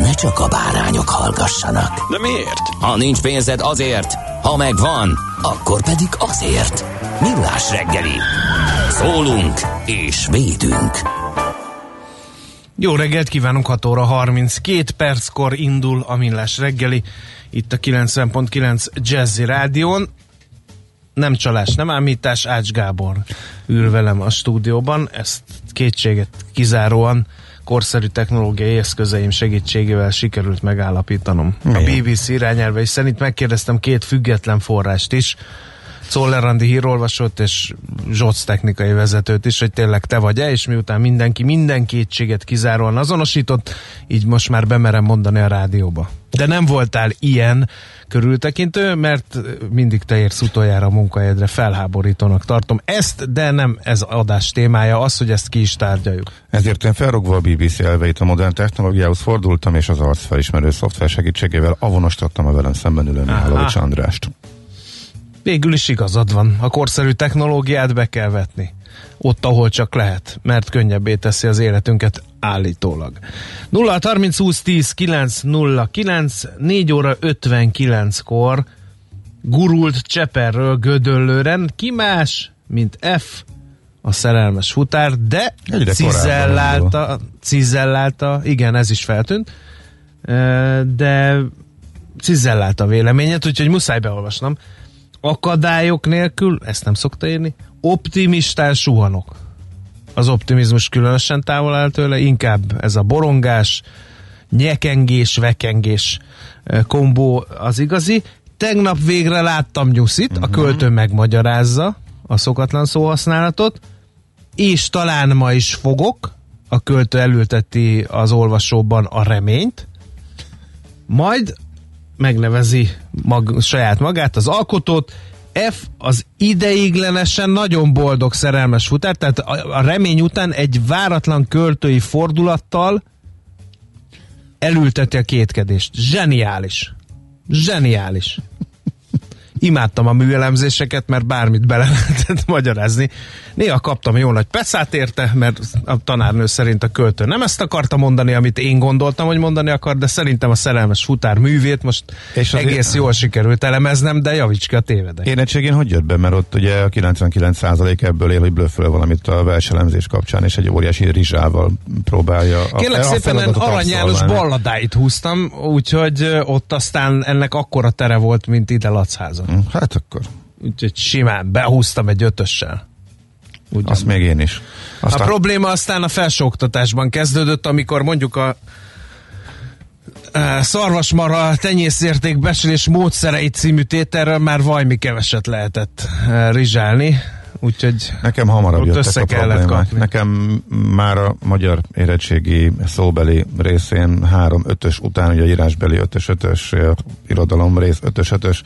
ne csak a bárányok hallgassanak. De miért? Ha nincs pénzed azért, ha megvan, akkor pedig azért. Millás reggeli. Szólunk és védünk. Jó reggelt kívánunk, 6 óra 32 perckor indul a Millás reggeli, itt a 90.9 Jazzy Rádión. Nem csalás, nem ámítás, Ács Gábor ül velem a stúdióban, ezt kétséget kizáróan korszerű technológiai eszközeim segítségével sikerült megállapítanom. A BBC irányelve, és szerint megkérdeztem két független forrást is, Czoller Andi hírolvasót és Zsoc technikai vezetőt is, hogy tényleg te vagy-e, és miután mindenki minden kétséget kizáróan azonosított, így most már bemerem mondani a rádióba. De nem voltál ilyen körültekintő, mert mindig te érsz utoljára a munkahelyedre, felháborítónak tartom ezt, de nem ez adás témája, az, hogy ezt ki is tárgyaljuk. Ezért én felrogva a BBC elveit a modern technológiához fordultam, és az arcfelismerő szoftver segítségével avonosítottam a velem szemben ülő Mihálovics Andrást. Végül is igazad van. A korszerű technológiát be kell vetni. Ott, ahol csak lehet, mert könnyebbé teszi az életünket állítólag. 0 30 20 10 9 0 9 4 óra 59-kor gurult Cseperről Gödöllőren ki más, mint F a szerelmes futár, de Egyre cizellálta, cizellálta, igen, ez is feltűnt, de cizellálta a véleményet, úgyhogy muszáj beolvasnom akadályok nélkül, ezt nem szokta írni, optimistán suhanok. Az optimizmus különösen távol áll tőle, inkább ez a borongás, nyekengés, vekengés kombó az igazi. Tegnap végre láttam nyuszit, uh-huh. a költő megmagyarázza a szokatlan szóhasználatot, és talán ma is fogok, a költő elülteti az olvasóban a reményt, majd megnevezi mag, saját magát, az alkotót, F az ideiglenesen nagyon boldog szerelmes futár, tehát a, a remény után egy váratlan költői fordulattal elülteti a kétkedést. Zseniális. Zseniális. Imádtam a műelemzéseket, mert bármit bele lehetett magyarázni. Néha kaptam jó nagy peszát érte, mert a tanárnő szerint a költő nem ezt akarta mondani, amit én gondoltam, hogy mondani akar, de szerintem a szerelmes futár művét most és az egész jól sikerült elemeznem, de javíts ki a tévedek. Én egységén hogy jött be, mert ott ugye a 99% ebből él, hogy blöfföl valamit a verselemzés kapcsán, és egy óriási rizsával próbálja. A, Kérlek a szépen Arany János balladáit húztam, úgyhogy ott aztán ennek akkora tere volt, mint ide Lacházon. Hát akkor. Úgyhogy simán behúztam egy ötössel. Úgy Azt még én is. Aztán... A probléma aztán a felsőoktatásban kezdődött, amikor mondjuk a szarvasmara tenyészérték beslés módszerei című tételről már vajmi keveset lehetett rizsálni. Úgyhogy Nekem hamarabb jöttek össze a problémák. Kapni. Nekem már a magyar érettségi szóbeli részén három ötös után, ugye írásbeli ötös ötös irodalom rész ötös ötös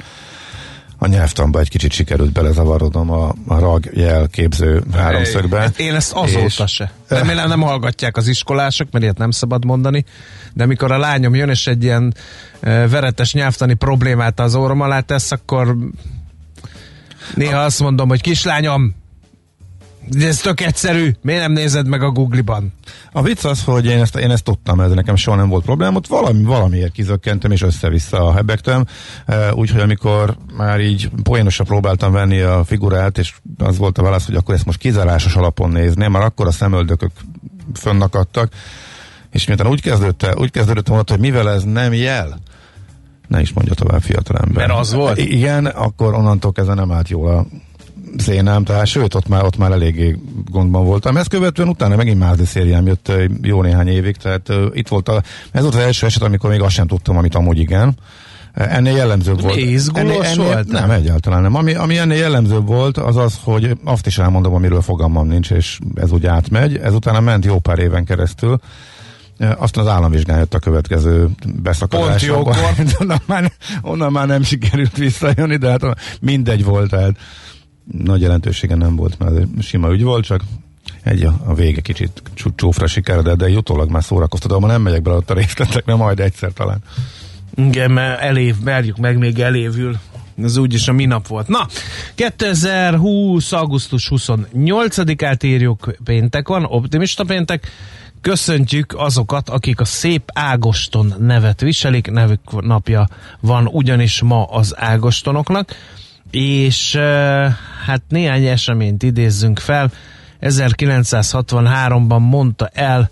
a nyelvtanba egy kicsit sikerült belezavarodnom a, a rag jelképző háromszögbe. Hát én ezt azóta és... se. Remélem nem hallgatják az iskolások, mert ilyet nem szabad mondani, de mikor a lányom jön, és egy ilyen veretes nyelvtani problémát az orrom alá tesz, akkor néha azt mondom, hogy kislányom, de ez tök egyszerű, miért nem nézed meg a Google-ban? A vicc az, hogy én ezt, én ezt tudtam, ez nekem soha nem volt problém, ott valami, valamiért kizökkentem és össze-vissza a hebegtem, úgyhogy amikor már így poénosra próbáltam venni a figurát, és az volt a válasz, hogy akkor ezt most kizárásos alapon nézném, már akkor a szemöldökök fönnakadtak, És miután úgy kezdődött, úgy kezdődött volna, hogy mivel ez nem jel, ne is mondja tovább fiatalember. Mert az volt? Igen, akkor onnantól kezdve nem állt jól a szénám, tehát sőt, ott már, ott már eléggé gondban voltam. Ezt követően utána megint Mazda szériám jött jó néhány évig, tehát uh, itt volt a, ez volt az első eset, amikor még azt sem tudtam, amit amúgy igen. Ennél jellemzőbb volt. Ennél, ennél? Nem, egyáltalán nem. Ami, ami ennél jellemzőbb volt, az az, hogy azt is elmondom, amiről fogalmam nincs, és ez úgy átmegy. Ezután ment jó pár éven keresztül. Aztán az államvizsgán jött a következő beszakadásban. onnan, már, onnan már nem sikerült visszajönni, de hát mindegy volt, tehát nagy jelentősége nem volt, mert sima ügy volt, csak egy a, a vége kicsit csúfra siker, de, jutólag már szórakoztató, ma nem megyek bele ott a részletekre, majd egyszer talán. Igen, mert elév, merjük meg, még elévül. Ez úgyis a minap volt. Na, 2020. augusztus 28-át írjuk, péntek van, optimista péntek. Köszöntjük azokat, akik a szép Ágoston nevet viselik, nevük napja van ugyanis ma az Ágostonoknak és hát néhány eseményt idézzünk fel. 1963-ban mondta el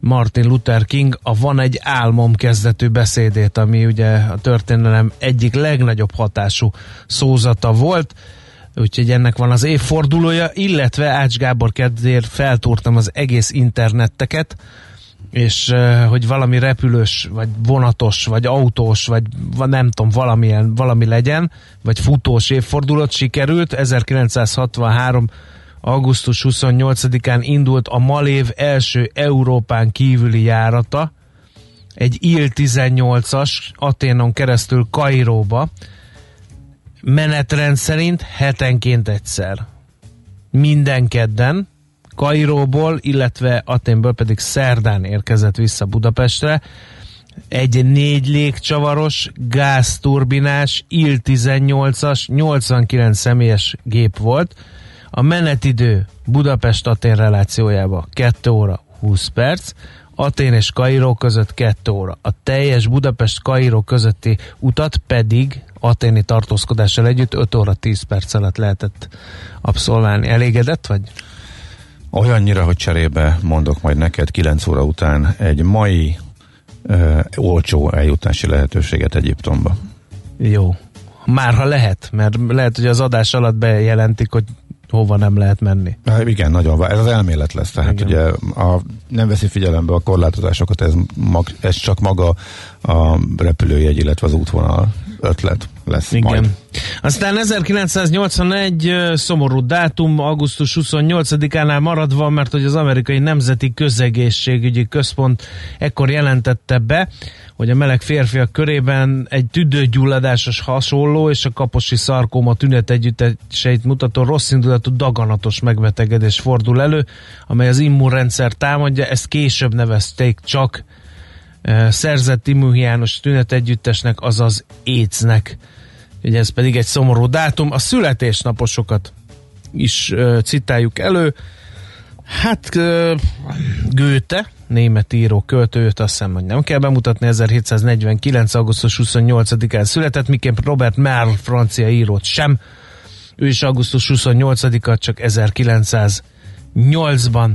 Martin Luther King a Van egy álmom kezdetű beszédét, ami ugye a történelem egyik legnagyobb hatású szózata volt, úgyhogy ennek van az évfordulója, illetve Ács Gábor kedvéért feltúrtam az egész internetteket, és hogy valami repülős, vagy vonatos, vagy autós, vagy nem tudom, valamilyen, valami legyen, vagy futós évfordulót sikerült. 1963 augusztus 28-án indult a Malév első Európán kívüli járata, egy IL-18-as Aténon keresztül Kairóba, menetrend szerint hetenként egyszer. Minden kedden, Kairóból, illetve Aténből pedig szerdán érkezett vissza Budapestre. Egy négy légcsavaros, gázturbinás, IL-18-as, 89 személyes gép volt. A menetidő Budapest-Atén relációjába 2 óra 20 perc, Atén és Kairó között 2 óra. A teljes Budapest-Kairó közötti utat pedig aténi tartózkodással együtt 5 óra 10 perc alatt lehetett abszolválni. Elégedett vagy? Olyannyira, hogy cserébe mondok majd neked 9 óra után egy mai ö, olcsó eljutási lehetőséget Egyiptomba. Jó. Már ha lehet, mert lehet, hogy az adás alatt bejelentik, hogy hova nem lehet menni. Hát igen, nagyon Ez az elmélet lesz. Tehát igen. ugye a, nem veszi figyelembe a korlátozásokat, ez, mag, ez csak maga a repülőjegy, illetve az útvonal ötlet lesz Igen. majd. Aztán 1981 szomorú dátum, augusztus 28-ánál maradva, mert hogy az amerikai Nemzeti Közegészségügyi Központ ekkor jelentette be, hogy a meleg férfiak körében egy tüdőgyulladásos hasonló és a kaposi szarkóma tünet együtteseit mutató rosszindulatú daganatos megbetegedés fordul elő, amely az immunrendszer támadja, ezt később nevezték csak szerzett immunhiános tünet együttesnek, azaz AIDS-nek. Ugye ez pedig egy szomorú dátum. A születésnaposokat is uh, citáljuk elő. Hát uh, német író, költőt azt hiszem, hogy nem kell bemutatni, 1749. augusztus 28-án született, miként Robert Merle, francia írót sem. Ő is augusztus 28-a, csak 1908-ban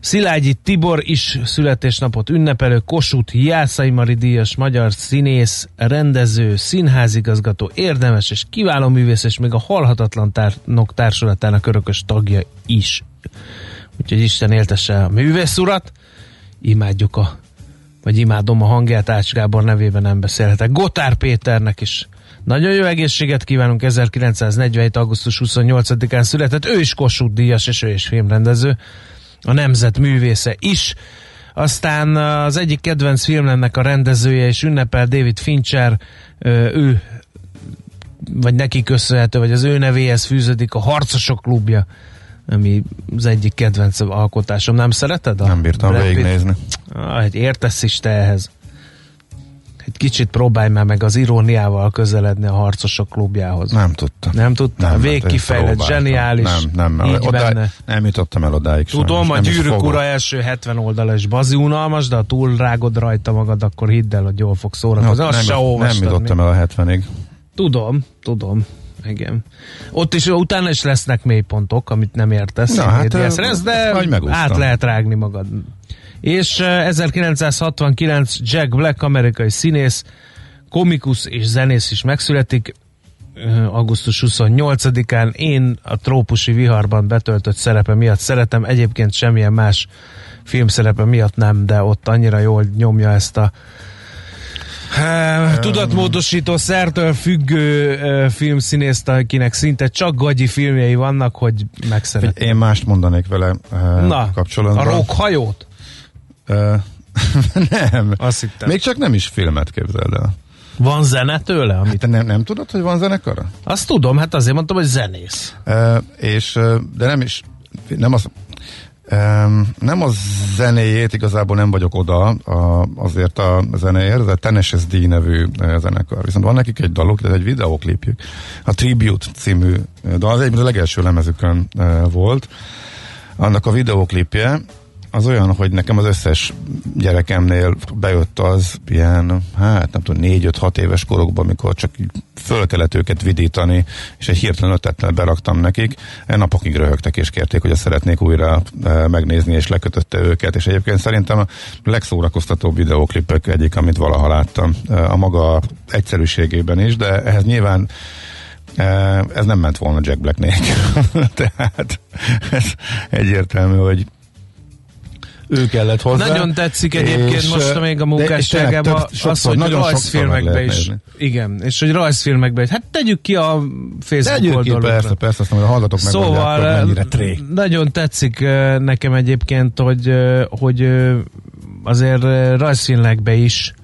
Szilágyi Tibor is születésnapot ünnepelő, Kossuth Jászai Mari díjas magyar színész, rendező, színházigazgató, érdemes és kiváló művész, és még a Halhatatlan Tárnok Társulatának örökös tagja is. Úgyhogy Isten éltesse a művész urat, imádjuk a vagy imádom a hangját, Ács Gábor nevében nem beszélhetek. Gotár Péternek is nagyon jó egészséget kívánunk, 1947. augusztus 28-án született, ő is Kossuth díjas, és ő is filmrendező a nemzet művésze is. Aztán az egyik kedvenc filmnek a rendezője és ünnepel David Fincher, ő vagy neki köszönhető, vagy az ő nevéhez fűződik a Harcosok klubja, ami az egyik kedvenc alkotásom. Nem szereted? A Nem bírtam végignézni. Ah, értesz is te ehhez kicsit próbálj már meg az iróniával közeledni a harcosok klubjához. Nem tudtam. Nem tudtam? Nem, Végkifejlett, zseniális. Nem, nem, így odáig, benne. nem jutottam el odáig. Tudom, sajnos, a gyűrűk ura első 70 oldalas bazi unalmas, de ha túl rágod rajta magad, akkor hidd el, hogy jól fog szórakozni. No, nem, se nem jutottam még. el a 70-ig. Tudom, tudom. Igen. Ott is utána is lesznek mélypontok, amit nem értesz. Na, hát, értesz, de át lehet rágni magad És 1969 Jack Black, amerikai színész, komikus és zenész is megszületik, augusztus 28-án. Én a trópusi viharban betöltött szerepe miatt szeretem, egyébként semmilyen más filmszerepe miatt nem, de ott annyira jól nyomja ezt a tudatmódosító szertől függő filmszínészt, akinek szinte csak gagyi filmjei vannak, hogy megszeret. Én mást mondanék vele Na, kapcsolatban. a rókhajót? Nem. Azt hittem. Még csak nem is filmet képzeld el. Van zene tőle? Amit... Hát nem, nem tudod, hogy van zenekara? Azt tudom, hát azért mondtam, hogy zenész. Uh, és, de nem is, nem az, Um, nem a zenéjét, igazából nem vagyok oda a, azért a zenéért, de Tennessee D nevű zenekar. Viszont van nekik egy daluk, ez egy videoklipjük. A Tribute című dal, az egy a legelső lemezükön uh, volt. Annak a videoklipje, az olyan, hogy nekem az összes gyerekemnél bejött az ilyen, hát nem tudom, négy-öt-hat éves korokban, amikor csak föl kellett őket vidítani, és egy hirtelen ötlettel beraktam nekik. E napokig röhögtek és kérték, hogy ezt szeretnék újra e, megnézni, és lekötötte őket, és egyébként szerintem a legszórakoztatóbb videóklipek egyik, amit valaha láttam, e, a maga egyszerűségében is, de ehhez nyilván e, ez nem ment volna Jack Black nélkül. Tehát ez egyértelmű, hogy ő kellett hozzá. Nagyon tetszik egyébként most még a munkásságában az, hogy nagyon rajzfilmekbe is. Igen, és hogy rajzfilmekbe is. Hát tegyük ki a Facebook tegyük oldalon. persze, persze, azt mondom, hogy a hallgatók szóval, meg mennyire tré. Nagyon tetszik nekem egyébként, hogy, hogy azért rajzfilmekbe is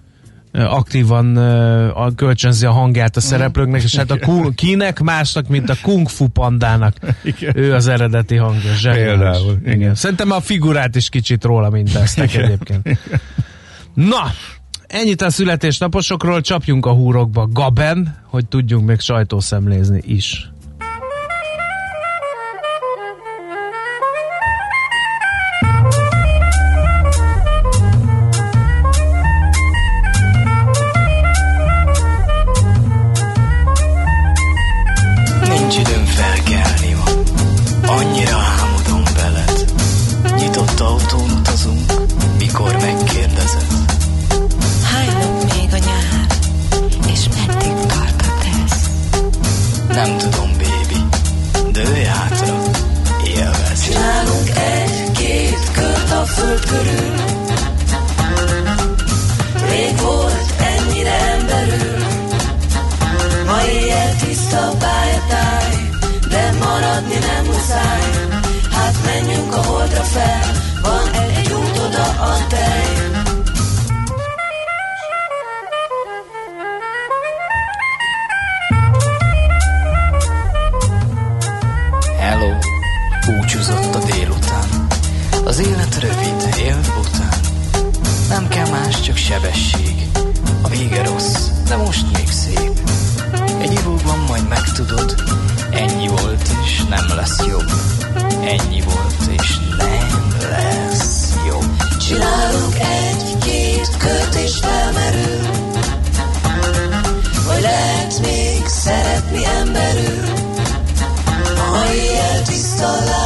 aktívan uh, kölcsönzi a hangját a szereplőknek, és hát a kinek másnak, mint a Kung Fu pandának. Igen. Ő az eredeti hangja. Például. Igen. Igen. Szerintem a figurát is kicsit róla mindeztek egyébként. Igen. Na, ennyit a születésnaposokról, csapjunk a húrokba Gaben, hogy tudjunk még sajtószemlézni is. föld körül. Rég volt ennyire emberül, ma éjjel tiszta pályatáj, de maradni nem muszáj. Hát menjünk a holdra fel, van egy út oda a tej. Az élet rövid, éld után. Nem kell más, csak sebesség. A vége rossz, de most még szép. Egy ivóban majd megtudod, ennyi volt és nem lesz jobb. Ennyi volt és nem lesz jobb. Csinálunk egy-két kört és felmerül, hogy lehet még szeretni emberül. Ha éjjel tiszta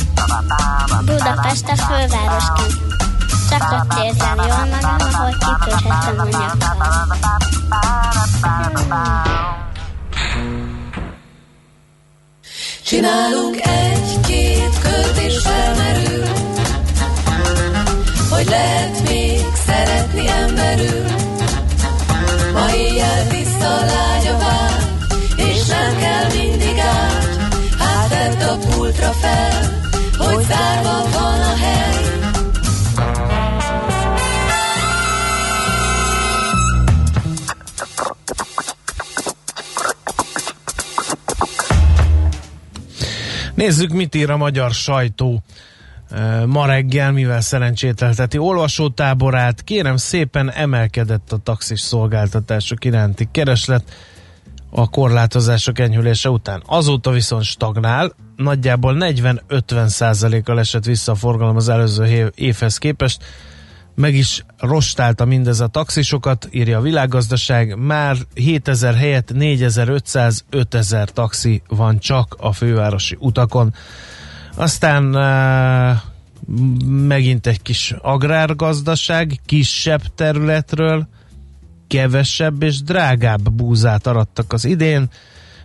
Budapest a fővárosként. Csak ott érzem jól magam, ahol kitörhetem a nyakkal. Csinálunk egy-két kört és felmerül, hogy lehet még szeretni emberül. Ma éjjel tiszta lágy a vár, és nem kell mindig át, hát tedd a pultra fel, hogy zárva van a hely. Nézzük, mit ír a magyar sajtó ma reggel, mivel szerencsételteti olvasótáborát, kérem szépen emelkedett a taxis szolgáltatások iránti kereslet a korlátozások enyhülése után. Azóta viszont stagnál, nagyjából 40-50 százalékkal esett vissza a forgalom az előző évhez képest, meg is rostálta mindez a taxisokat, írja a világgazdaság, már 7000 helyett 4500-5000 taxi van csak a fővárosi utakon. Aztán megint egy kis agrárgazdaság, kisebb területről, kevesebb és drágább búzát arattak az idén.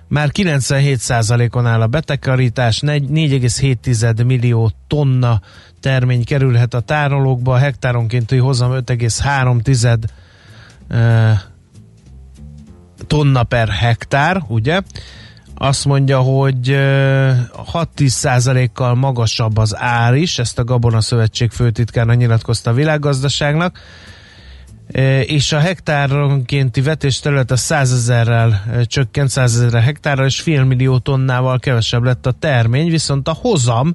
Már 97%-on áll a betekarítás, 4,7 millió tonna termény kerülhet a tárolókba, a hektáronkénti hozam 5,3 uh, tonna per hektár, ugye? azt mondja, hogy 6-10 kal magasabb az ár is, ezt a Gabona Szövetség főtitkára nyilatkozta a világgazdaságnak, és a hektáronkénti vetés terület a 100 ezerrel csökkent, 100 ezer hektárral, és fél millió tonnával kevesebb lett a termény, viszont a hozam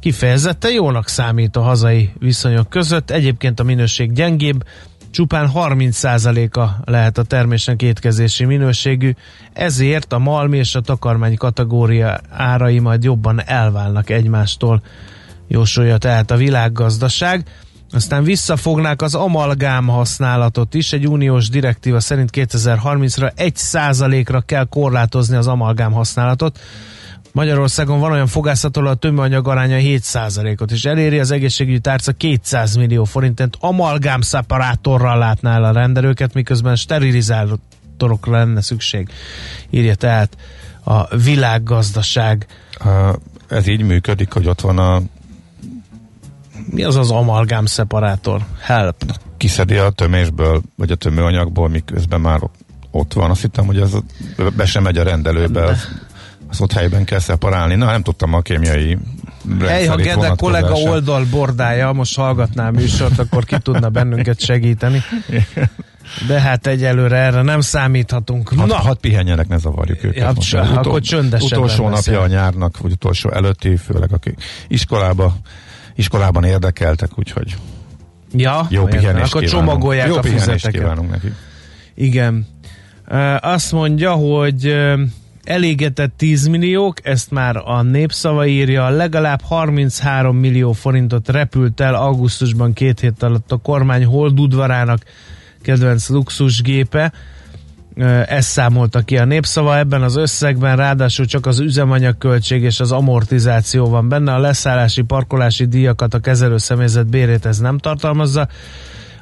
kifejezetten jónak számít a hazai viszonyok között, egyébként a minőség gyengébb, csupán 30%-a lehet a termésnek étkezési minőségű, ezért a malmi és a takarmány kategória árai majd jobban elválnak egymástól, jósolja tehát a világgazdaság. Aztán visszafognák az amalgám használatot is. Egy uniós direktíva szerint 2030-ra 1%-ra kell korlátozni az amalgám használatot. Magyarországon van olyan fogászat, a tömőanyag aránya 7%-ot, és eléri az egészségügyi tárca 200 millió forintot amalgám szeparátorral látná el a rendelőket, miközben sterilizátorokra lenne szükség. Írja tehát a világgazdaság. Ez így működik, hogy ott van a mi az az amalgám szeparátor? Help. Kiszedi a tömésből, vagy a tömőanyagból, miközben már ott van. Azt hittem, hogy ez be sem megy a rendelőbe. Az azt ott helyben kell szeparálni. Na, nem tudtam a kémiai Hely, ha Gede kollega oldal bordája most hallgatná a műsort, akkor ki tudna bennünket segíteni. De hát egyelőre erre nem számíthatunk. Hat, Na. Hadd pihenjenek, ne zavarjuk őket. Ja, most, utol, akkor csöndesen. Utolsó napja a nyárnak, vagy utolsó előtti, főleg akik iskolába, iskolában érdekeltek, úgyhogy ja, jó pihenést Akkor kívánunk. csomagolják jó a füzeteket. kívánunk neki. Igen. Azt mondja, hogy elégetett 10 milliók, ezt már a népszava írja, legalább 33 millió forintot repült el augusztusban két hét alatt a kormány holdudvarának kedvenc luxusgépe. Ezt számolta ki a népszava, ebben az összegben ráadásul csak az üzemanyagköltség és az amortizáció van benne, a leszállási, parkolási díjakat a kezelőszemélyzet bérét ez nem tartalmazza.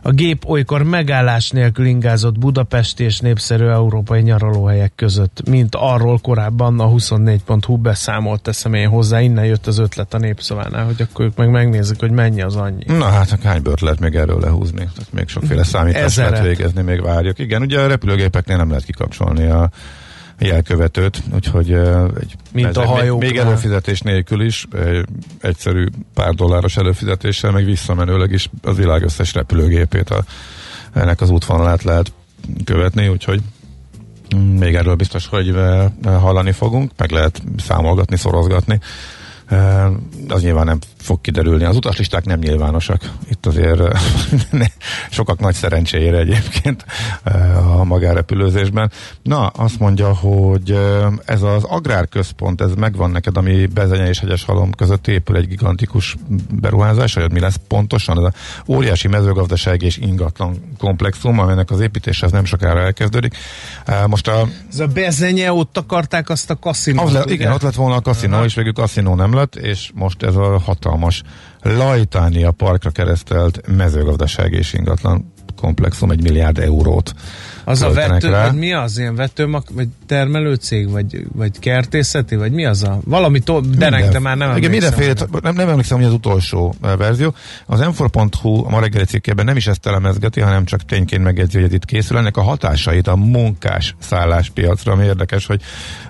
A gép olykor megállás nélkül ingázott Budapesti és népszerű európai nyaralóhelyek között, mint arról korábban a 24.hu beszámolt teszem én hozzá, innen jött az ötlet a népszavánál, hogy akkor ők meg megnézik, hogy mennyi az annyi. Na hát, hány bört lehet még erről lehúzni? Tehát még sokféle számítást lehet végezni, még várjuk. Igen, ugye a repülőgépeknél nem lehet kikapcsolni a jelkövetőt, úgyhogy egy, Mint a hajók még, még előfizetés nélkül is, egy egyszerű pár dolláros előfizetéssel, meg visszamenőleg is az világ összes repülőgépét a, ennek az útvonalát lehet követni, úgyhogy még erről biztos, hogy hallani fogunk, meg lehet számolgatni, szorozgatni. Az nyilván nem fog kiderülni. Az utaslisták nem nyilvánosak. Itt azért sokak nagy szerencséjére egyébként a magárepülőzésben. Na, azt mondja, hogy ez az agrárközpont, ez megvan neked, ami Bezenye és Hegyes Halom között épül egy gigantikus beruházás, vagy mi lesz pontosan? Ez a óriási mezőgazdaság és ingatlan komplexum, amelynek az építése az nem sokára elkezdődik. Most a... Ez a Bezenye, ott akarták azt a kaszinót. igen, ott lett volna a kaszinó, és végül kaszinó nem lett, és most ez a hatalmas Lajtánia parkra keresztelt mezőgazdaság és ingatlan komplexum egy milliárd eurót az a vető, rá. vagy mi az? Ilyen vetőmak, vagy termelőcég, vagy, vagy kertészeti, vagy mi az a? Valami to- derengte már nem Igen, mindenféle, nem, nem emlékszem, hogy az utolsó uh, verzió. Az m a ma reggeli cikkében nem is ezt elemezgeti, hanem csak tényként megjegyzi, hogy itt készül. Ennek a hatásait a munkás szálláspiacra, ami érdekes, hogy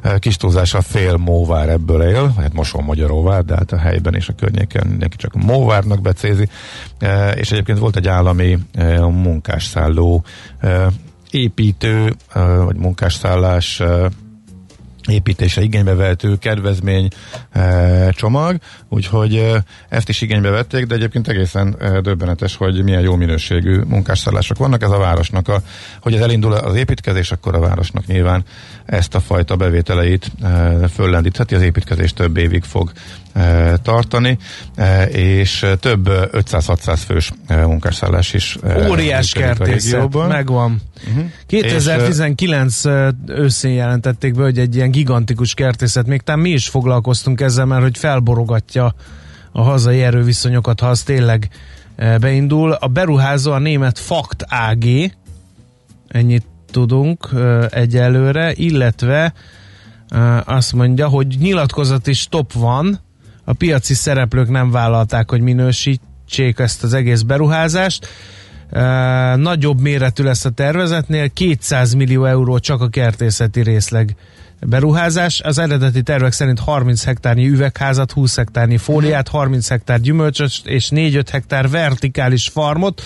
uh, kis túlzása fél móvár ebből él, hát moson magyaróvár, de hát a helyben és a környéken mindenki csak móvárnak becézi. Uh, és egyébként volt egy állami munkásszálló építő vagy munkásszállás építése igénybe vehető kedvezmény e, csomag, úgyhogy e, ezt is igénybe vették, de egyébként egészen e, döbbenetes, hogy milyen jó minőségű munkásszállások vannak. Ez a városnak, a, hogy ez elindul az építkezés, akkor a városnak nyilván ezt a fajta bevételeit e, föllendítheti, az építkezés több évig fog e, tartani, e, és több 500-600 fős e, munkásszállás is. E, Óriás kertészet, megvan. Uh-huh. 2019 és, őszén jelentették be, hogy egy ilyen gigantikus kertészet, még talán mi is foglalkoztunk ezzel, mert hogy felborogatja a hazai erőviszonyokat, ha az tényleg beindul. A beruházó a német Fakt AG, ennyit tudunk egyelőre, illetve azt mondja, hogy nyilatkozat is top van, a piaci szereplők nem vállalták, hogy minősítsék ezt az egész beruházást. Nagyobb méretű lesz a tervezetnél, 200 millió euró csak a kertészeti részleg beruházás. Az eredeti tervek szerint 30 hektárnyi üvegházat, 20 hektárnyi fóliát, 30 hektár gyümölcsöt és 4-5 hektár vertikális farmot,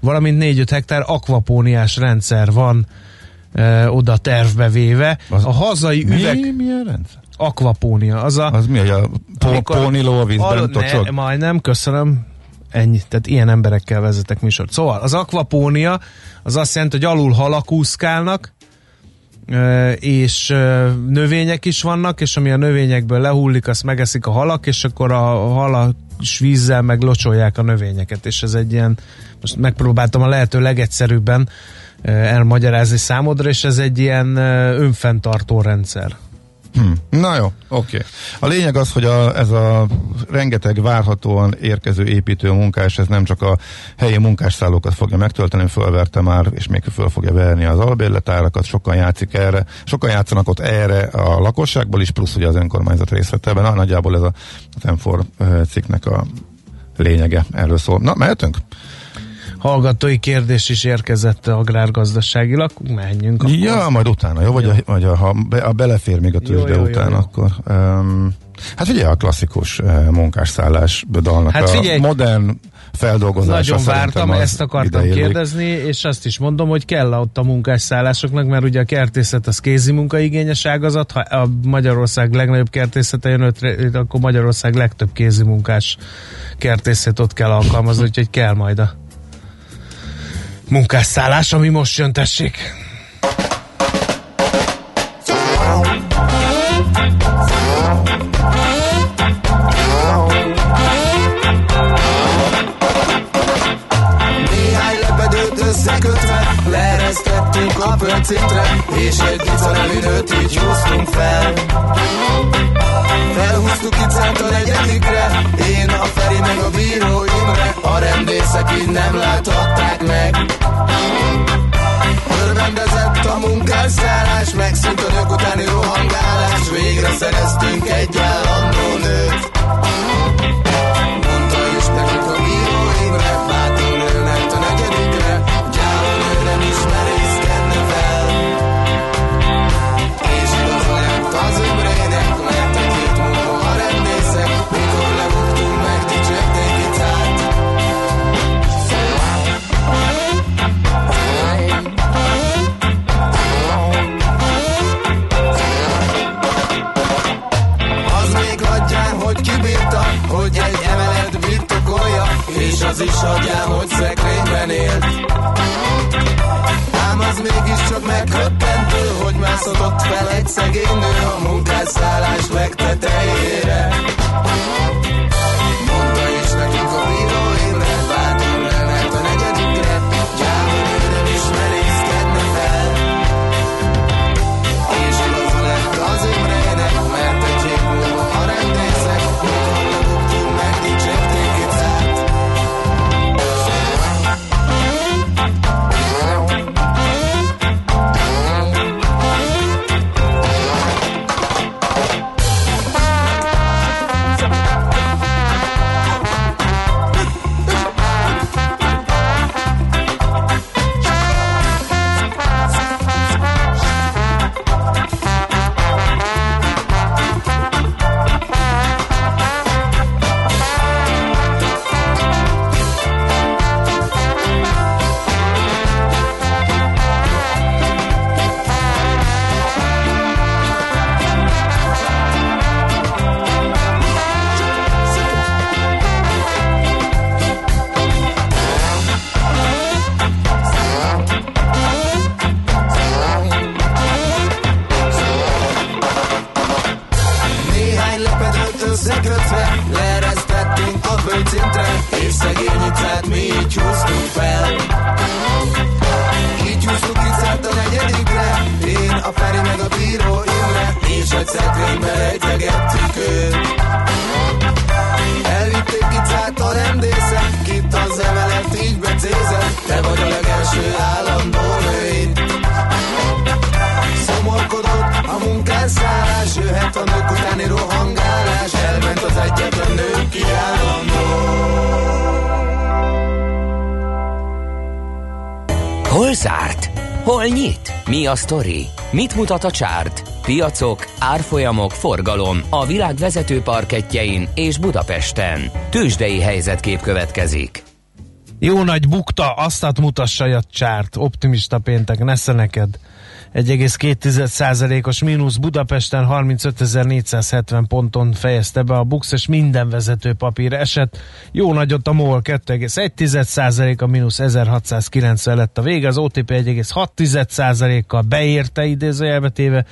valamint 4-5 hektár akvapóniás rendszer van e, oda tervbe véve. Az a hazai mi, üveg... Milyen rendszer? Akvapónia. Az, a, az mi, hogy a póniló a vízben? Ne, majdnem, köszönöm. Ennyi, tehát ilyen emberekkel vezetek műsort. Szóval az akvapónia az azt jelenti, hogy alul halak úszkálnak, és növények is vannak, és ami a növényekből lehullik, azt megeszik a halak, és akkor a halak vízzel meg locsolják a növényeket, és ez egy ilyen, most megpróbáltam a lehető legegyszerűbben elmagyarázni számodra, és ez egy ilyen önfenntartó rendszer. Hmm. Na jó, oké. Okay. A lényeg az, hogy a, ez a rengeteg várhatóan érkező építő munkás, ez nem csak a helyi munkásszállókat fogja megtölteni, fölverte már, és még föl fogja verni az albérletárakat, sokan játszik erre, sokan játszanak ott erre a lakosságból is, plusz ugye az önkormányzat ebben. Na, nagyjából ez a, M4 cikknek a lényege. Erről szól. Na, mehetünk? Hallgatói kérdés is érkezett agrárgazdaságilag, menjünk akkor. Ja, majd utána, jó? Vagy, jó. A, vagy a, ha be, a belefér még a tőzsde jó, jó, után, jó, jó. akkor... Um, hát ugye a klasszikus uh, munkásszállás dalnak hát figyelj, a modern feldolgozása Nagyon vártam, ezt akartam ideillik. kérdezni, és azt is mondom, hogy kell ott a munkásszállásoknak, mert ugye a kertészet az kézi munkaigényes ágazat, ha a Magyarország legnagyobb kertészete jön ötre, akkor Magyarország legtöbb kézi munkás kertészet ott kell alkalmazni, úgyhogy kell majd a munkásszállás, ami most jön, tessék. összekötve Leeresztettünk a pöncitre És egy Megszűnt a nők utáni rohangálás Végre szereztünk egy és az is adján, hogy szekrényben élt. Ám az mégiscsak meghökkentő, hogy mászott fel egy szegény nő a munkásszállás legtetejére. A sztori? Mit mutat a csárt? Piacok, árfolyamok, forgalom a világ vezető parketjein és Budapesten. Tősdei helyzetkép következik. Jó nagy bukta, azt mutassa a csárt. Optimista péntek, nesze neked. 1,2%-os mínusz Budapesten 35.470 ponton fejezte be a Bux, és minden vezető papír esett. Jó nagyot a MOL 2,1%, a mínusz 1690 lett a vége, az OTP 1,6%-kal beérte idézőjelbe téve,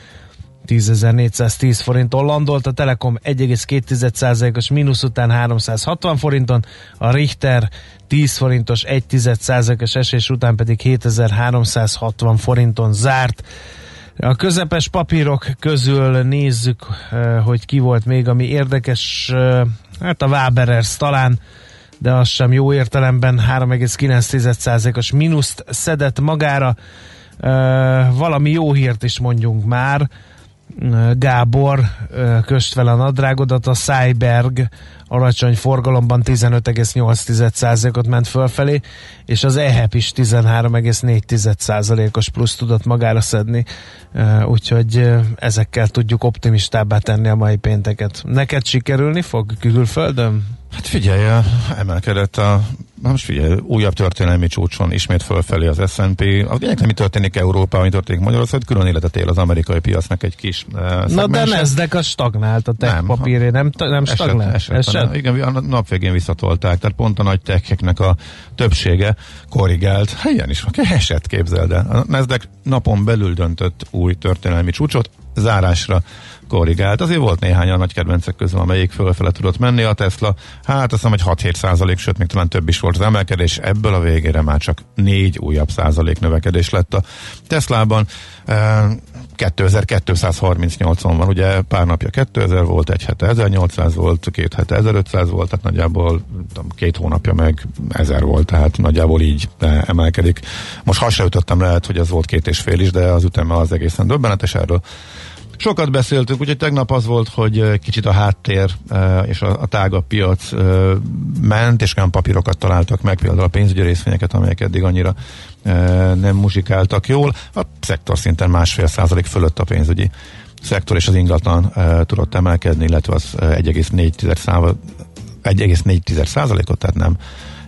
10.410 forinton landolt, a Telekom 1,2%-os mínusz után 360 forinton, a Richter 10 forintos 1,1%-os esés után pedig 7360 forinton zárt. A közepes papírok közül nézzük, eh, hogy ki volt még, ami érdekes, eh, hát a Waberers talán, de az sem jó értelemben 3,9%-os mínuszt szedett magára. Eh, valami jó hírt is mondjunk már, Gábor köst fel a nadrágodat, a Cyberg alacsony forgalomban 15,8%-ot ment fölfelé, és az EHEP is 13,4%-os plusz tudott magára szedni, úgyhogy ezekkel tudjuk optimistábbá tenni a mai pénteket. Neked sikerülni fog külföldön? Hát figyelj, emelkedett a most figyelj, újabb történelmi csúcson ismét fölfelé az S&P. A lényeg mi történik Európa, ami történik Magyarországon, külön életet él az amerikai piacnak egy kis uh, Na de Nasdaq a stagnált, a tech nem, papíré, nem, nem stagnált? Eset, eset, eset. Igen, a nap végén visszatolták, tehát pont a nagy techeknek a többsége korrigált. Hát ilyen is van, eset képzeld el. A Nasdaq napon belül döntött új történelmi csúcsot, zárásra korrigált. Azért volt néhány a nagy kedvencek közül, amelyik fölfele tudott menni. A Tesla, hát azt hiszem, hogy 6-7 százalék, sőt, még talán több is volt az emelkedés. Ebből a végére már csak négy újabb százalék növekedés lett a Teslában. 2238-on van, ugye pár napja 2000 volt, egy hete 1800 volt, két hete 1500 volt, tehát nagyjából tudom, két hónapja meg 1000 volt, tehát nagyjából így emelkedik. Most hasonlítottam lehet, hogy ez volt két és fél is, de az üteme az egészen döbbenetes, erről Sokat beszéltünk, úgyhogy tegnap az volt, hogy kicsit a háttér és a, a tágabb piac ment, és olyan papírokat találtak meg, például a pénzügyi részvényeket, amelyek eddig annyira nem muzsikáltak jól. A szektor szinten másfél százalék fölött a pénzügyi szektor és az ingatlan tudott emelkedni, illetve az 1,4 százalékot, tehát nem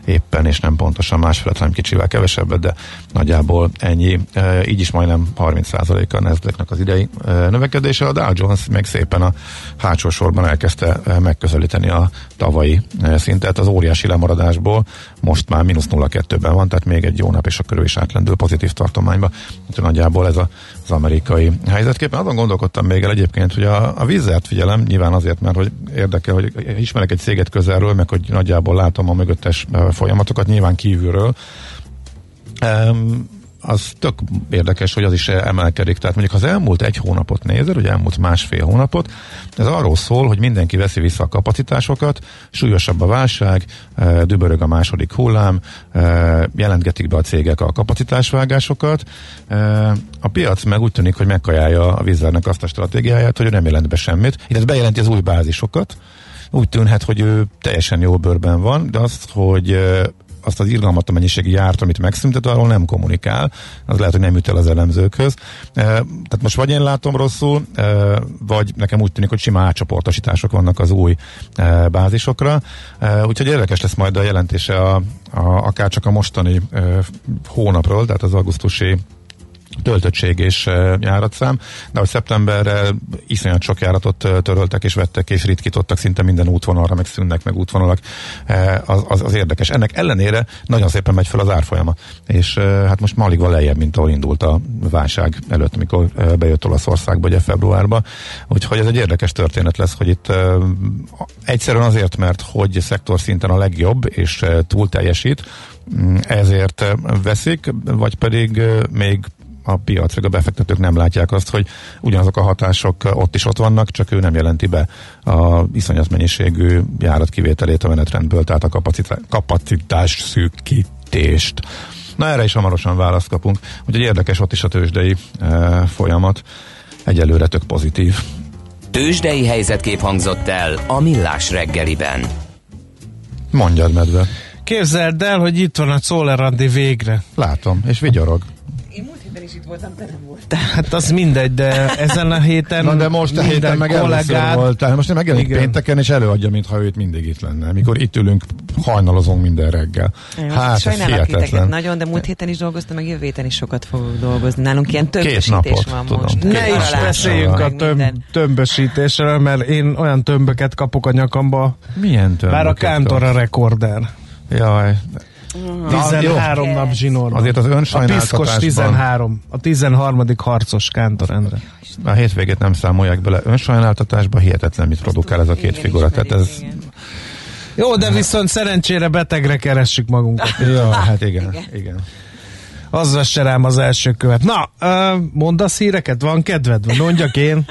éppen, és nem pontosan másfél, hanem kicsivel kevesebbet, de nagyjából ennyi. E, így is majdnem 30%-a a nasdaq az idei e, növekedése. A Dow Jones meg szépen a hátsó sorban elkezdte e, megközelíteni a tavalyi szintet. Az óriási lemaradásból most már mínusz 0,2-ben van, tehát még egy jó nap, és a körül is átlendül pozitív tartományba. Úgyhogy nagyjából ez a, az amerikai helyzetképpen. Azon gondolkodtam még el egyébként, hogy a, a vízert figyelem, nyilván azért, mert hogy érdekel, hogy ismerek egy céget közelről, meg hogy nagyjából látom a mögöttes folyamatokat nyilván kívülről. Um, az tök érdekes, hogy az is emelkedik. Tehát mondjuk, az elmúlt egy hónapot nézed, ugye elmúlt másfél hónapot, ez arról szól, hogy mindenki veszi vissza a kapacitásokat, súlyosabb a válság, e, dübörög a második hullám, e, jelentgetik be a cégek a kapacitásvágásokat. E, a piac meg úgy tűnik, hogy megkajálja a vízernek azt a stratégiáját, hogy ő nem jelent be semmit, illetve bejelenti az új bázisokat, úgy tűnhet, hogy ő teljesen jó bőrben van, de azt, hogy azt az irgalmat a mennyiségi járt, amit megszüntet, arról nem kommunikál. Az lehet, hogy nem jut el az elemzőkhöz. Tehát most vagy én látom rosszul, vagy nekem úgy tűnik, hogy sima átcsoportosítások vannak az új bázisokra. Úgyhogy érdekes lesz majd a jelentése a, a, akár csak a mostani hónapról, tehát az augusztusi töltöttség és járatszám, de hogy szeptemberre iszonyat sok járatot töröltek és vettek és ritkítottak szinte minden útvonalra, meg szűnnek meg útvonalak, az, az, az érdekes. Ennek ellenére nagyon szépen megy fel az árfolyama, és hát most alig van lejjebb, mint ahol indult a válság előtt, amikor bejött Olaszországba ugye februárba, úgyhogy ez egy érdekes történet lesz, hogy itt egyszerűen azért, mert hogy szektor szinten a legjobb és túl teljesít, mm, ezért veszik, vagy pedig még a piac, vagy a befektetők nem látják azt, hogy ugyanazok a hatások ott is ott vannak, csak ő nem jelenti be a iszonyat mennyiségű járat kivételét a menetrendből, tehát a kapacitás, kapacitás szűkítést. Na erre is hamarosan választ kapunk, úgyhogy érdekes ott is a tőzsdei e, folyamat. Egyelőre tök pozitív. Tőzsdei helyzetkép hangzott el a Millás reggeliben. Mondjad, medve. Képzeld el, hogy itt van a Czoller végre. Látom, és vigyorog. Is itt voltam, te nem voltál. Hát az mindegy, de ezen a héten Na de most a héten meg először voltál. Most nem megjelenik Igen. pénteken, és előadja, mintha ő itt mindig itt lenne. Mikor itt ülünk, hajnalozunk minden reggel. Hát, ez Sajnálok titeket hihetetlen. nagyon, de múlt héten is dolgoztam, meg jövő héten is sokat fogok dolgozni. Nálunk ilyen többesítés napot, van tudom. most. Két Ne is beszéljünk a tömb, minden. tömbösítésről, mert én olyan tömböket kapok a nyakamba, Milyen tömböket bár a Kántor a rekorder. Jaj. Na, 13 jó. nap zsinórban. Azért az a önsajnáltatásban- piszkos 13, a 13. harcos Kántor Endre. A hétvégét nem számolják bele. Önsajnáltatásba hihetetlen, mit produkál ez a két Igen, figura. Tehát ez... igen. Jó, de viszont szerencsére betegre keressük magunkat. Ja, hát igen, igen. Az vesse rám az első követ. Na, mondasz híreket? Van kedved? Mondjak én.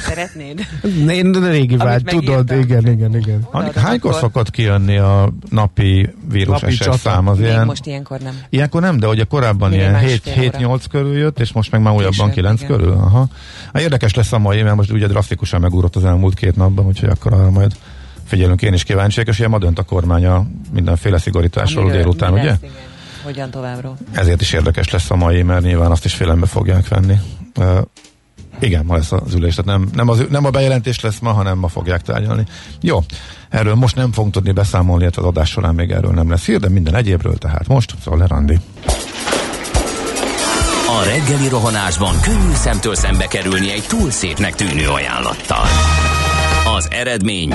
Szeretnéd? Én régi vágy, tudod, igen, igen, igen. Annik, Odaadom hánykor akkor. szokott kijönni a napi vírus Napi eset szám? Az Még ilyen, most ilyenkor nem. Ilyenkor nem, de ugye korábban Minimum ilyen másfél 7-8 körül jött, és most meg már újabban Később, 9 igen. körül. Aha. Hát érdekes lesz a mai, mert most ugye drasztikusan megugrott az elmúlt két napban, úgyhogy akkor arra majd figyelünk én is kíváncsiak, és ugye ma dönt a kormány a mindenféle szigorításról Amiről- délután, ugye? lesz, igen. Hogyan továbbról? Ezért is érdekes lesz a mai, mert nyilván azt is félembe fogják venni. Igen, ma lesz az ülés, tehát nem, nem, az, nem a bejelentés lesz ma, hanem ma fogják tárgyalni. Jó, erről most nem fogunk tudni beszámolni, illetve az adás során még erről nem lesz hír, de minden egyébről, tehát most Szoller Andi. A reggeli rohanásban könnyű szemtől szembe kerülni egy túl szépnek tűnő ajánlattal. Az eredmény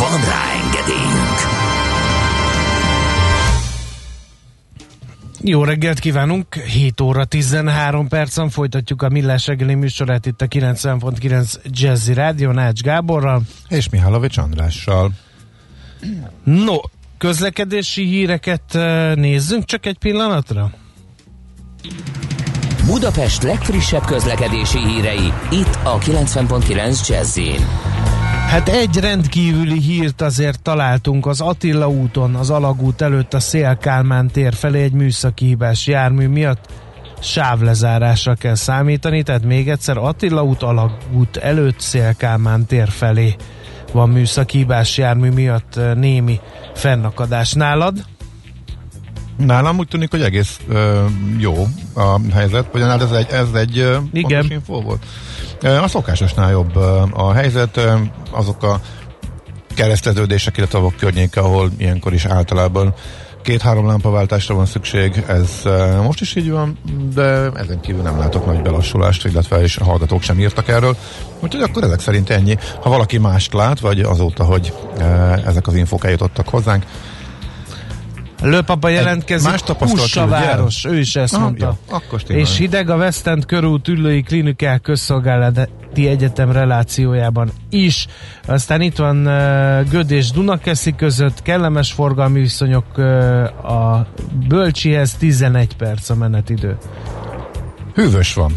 Van rá engedélyünk! Jó reggelt kívánunk! 7 óra 13 percen folytatjuk a Millás reggeli műsorát itt a 90.9 Jazzy Rádió Nács Gáborral. És Mihálovics Andrással. No, közlekedési híreket eh, nézzünk csak egy pillanatra. Budapest legfrissebb közlekedési hírei, itt a 90.9 Jazzin. Hát egy rendkívüli hírt azért találtunk az Attila úton, az Alagút előtt a Szél-Kálmán tér felé egy műszaki hibás jármű miatt sávlezárásra kell számítani, tehát még egyszer Attila út, Alagút előtt Szél-Kálmán tér felé van műszaki hibás jármű miatt eh, némi fennakadás nálad. Nálam úgy tűnik, hogy egész ö, jó a helyzet, vagy nálad ez egy, ez egy ö, Igen. info volt? A szokásosnál jobb a helyzet, azok a kereszteződések, illetve a környéke, ahol ilyenkor is általában két-három lámpaváltásra van szükség, ez most is így van, de ezen kívül nem látok nagy belassulást, illetve is a hallgatók sem írtak erről. Úgyhogy akkor ezek szerint ennyi. Ha valaki mást lát, vagy azóta, hogy ezek az infók eljutottak hozzánk, Lőpapa jelentkezik, más tapasztalat Kussa ugye? város, ő is ezt Ah, mondta. jó, akkor. És hideg a West End körül Tüllői Klinikák Közszolgálati Egyetem relációjában is. Aztán itt van uh, Göd és Dunakeszi között, kellemes forgalmi viszonyok uh, a Bölcsihez 11 perc a menetidő. Hűvös van.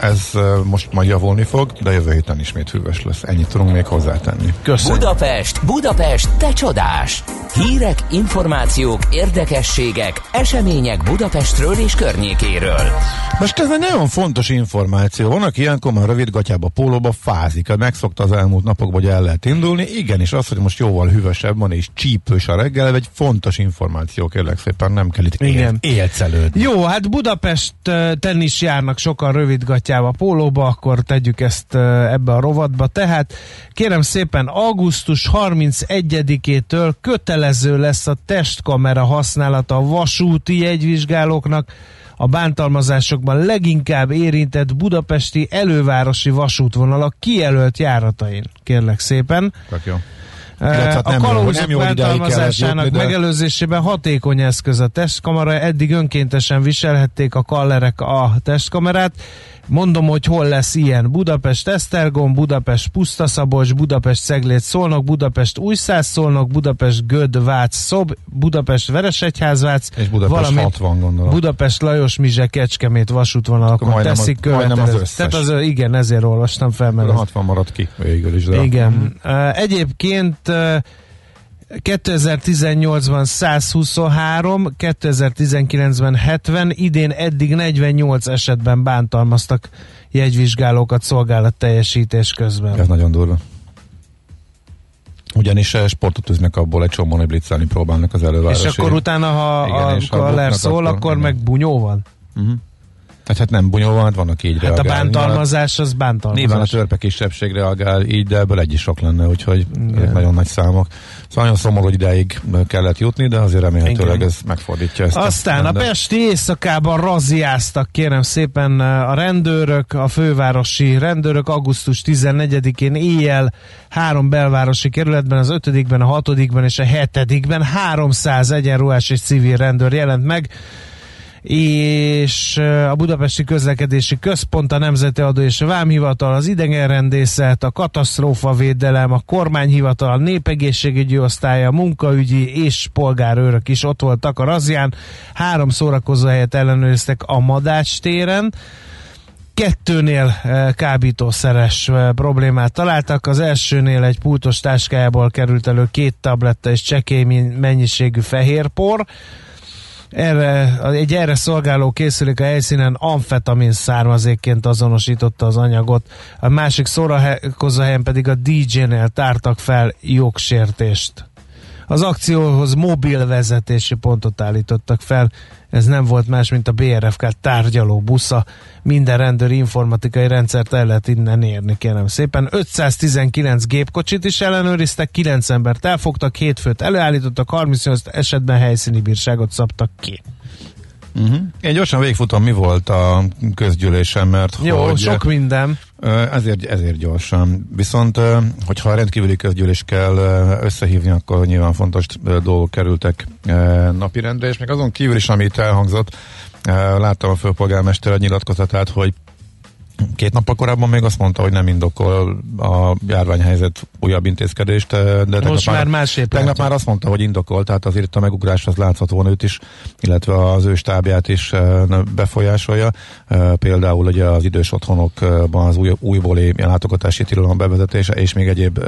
Ez most majd javulni fog, de jövő héten ismét hűvös lesz. Ennyit tudunk még hozzátenni. Köszönöm. Budapest, Budapest, te csodás! Hírek, információk, érdekességek, események Budapestről és környékéről. Most ez egy nagyon fontos információ. Van, aki ilyenkor már rövidgatjába, pólóba fázik. Hát Megszokta az elmúlt napokban, hogy el lehet indulni. Igenis, az, hogy most jóval hűvösebb van és csípős a reggel, egy fontos információ, kérlek szépen, nem kell itt Igen. él, élcelődni. Jó, hát Budapest ten is járnak sokan rövidgatjába, pólóba, akkor tegyük ezt ebbe a rovatba. Tehát kérem szépen, augusztus 31-től kötelező lesz a testkamera használata a vasúti jegyvizsgálóknak, a bántalmazásokban leginkább érintett budapesti elővárosi vasútvonalak kijelölt járatain, kérlek szépen. Tök jó. Hát a kalózok bántalmazásának megelőzésében hatékony eszköz a testkamera, eddig önkéntesen viselhették a kallerek a testkamerát, Mondom, hogy hol lesz ilyen. Budapest Esztergom, Budapest Pusztaszabolcs, Budapest Szeglét Szolnok, Budapest Újszáz Szolnok, Budapest Göd Vác Szob, Budapest Veresegyházvác, és Budapest 60 gondolom. Budapest Lajos Mizse Kecskemét vasútvonalakon majdnem teszik követelő. az összes. Tehát az, igen, ezért olvastam fel. Mert 60 maradt ki végül is. De igen. Uh, egyébként 2018-ban 123, 2019-ben 70, idén eddig 48 esetben bántalmaztak jegyvizsgálókat szolgálat teljesítés közben. Ez nagyon durva. Ugyanis eh, sportot üznek abból, egy csomó blitzelni próbálnak az elővárosi. És akkor utána, ha igen, a, a szól, akkor, akkor meg bunyó van? Uh-huh. Tehát hát nem bunyó van, van, aki így hát reagál. a bántalmazás az bántalmazás. Nyilván a törpe kisebbség reagál így, de ebből egy is sok lenne, úgyhogy ezek nagyon nagy számok. Szóval nagyon szomorú, hogy ideig kellett jutni, de azért remélhetőleg Igen. ez megfordítja ezt. Aztán a, a Pesti éjszakában raziáztak, kérem szépen a rendőrök, a fővárosi rendőrök augusztus 14-én éjjel három belvárosi kerületben, az ötödikben, a hatodikben és a hetedikben 300 egyenruhás és civil rendőr jelent meg és a Budapesti Közlekedési Központ, a Nemzeti Adó és Vámhivatal, az idegenrendészet, a katasztrófavédelem, a kormányhivatal, a népegészségügyi osztálya, munkaügyi és polgárőrök is ott voltak a razján. Három szórakozó helyet ellenőriztek a Madács téren kettőnél kábítószeres problémát találtak. Az elsőnél egy pultos táskájából került elő két tabletta és csekély mennyiségű fehérpor erre, egy erre szolgáló készülék a helyszínen amfetamin származékként azonosította az anyagot, a másik szórakozóhelyen pedig a DJ-nél tártak fel jogsértést. Az akcióhoz mobil vezetési pontot állítottak fel, ez nem volt más, mint a BRFK tárgyaló busza. Minden rendőri informatikai rendszert el lehet innen érni, kérem szépen. 519 gépkocsit is ellenőriztek, 9 embert elfogtak, hétfőt előállítottak, 38 esetben helyszíni bírságot szabtak ki. Uh-huh. Én gyorsan végigfutom, mi volt a közgyűlésem, mert Jó, hogy, sok minden. Ezért, ezért gyorsan. Viszont, hogyha a rendkívüli közgyűlés kell összehívni, akkor nyilván fontos dolgok kerültek napirendre, és még azon kívül is, amit elhangzott, láttam a főpolgármester egy nyilatkozatát, hogy Két nappal korábban még azt mondta, hogy nem indokol a járványhelyzet újabb intézkedést, de Most már, másképp tegnap már azt mondta, hogy indokol, tehát azért a megugrás az láthatóan őt is, illetve az ő stábját is befolyásolja. Például ugye az idős otthonokban az új, újbóli látogatási tilalom bevezetése és még egyéb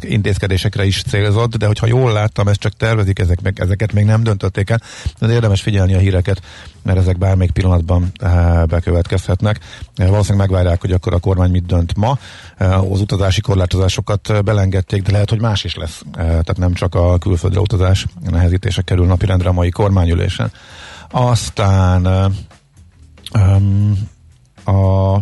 intézkedésekre is célzott, de hogyha jól láttam, ezt csak tervezik, ezek ezeket még nem döntötték el, de érdemes figyelni a híreket, mert ezek bármelyik pillanatban bekövetkezhetnek. Valószínűleg valószínűleg megvárják, hogy akkor a kormány mit dönt ma. Eh, az utazási korlátozásokat eh, belengedték, de lehet, hogy más is lesz. Eh, tehát nem csak a külföldre utazás nehezítése kerül napirendre a mai kormányülésen. Aztán um, a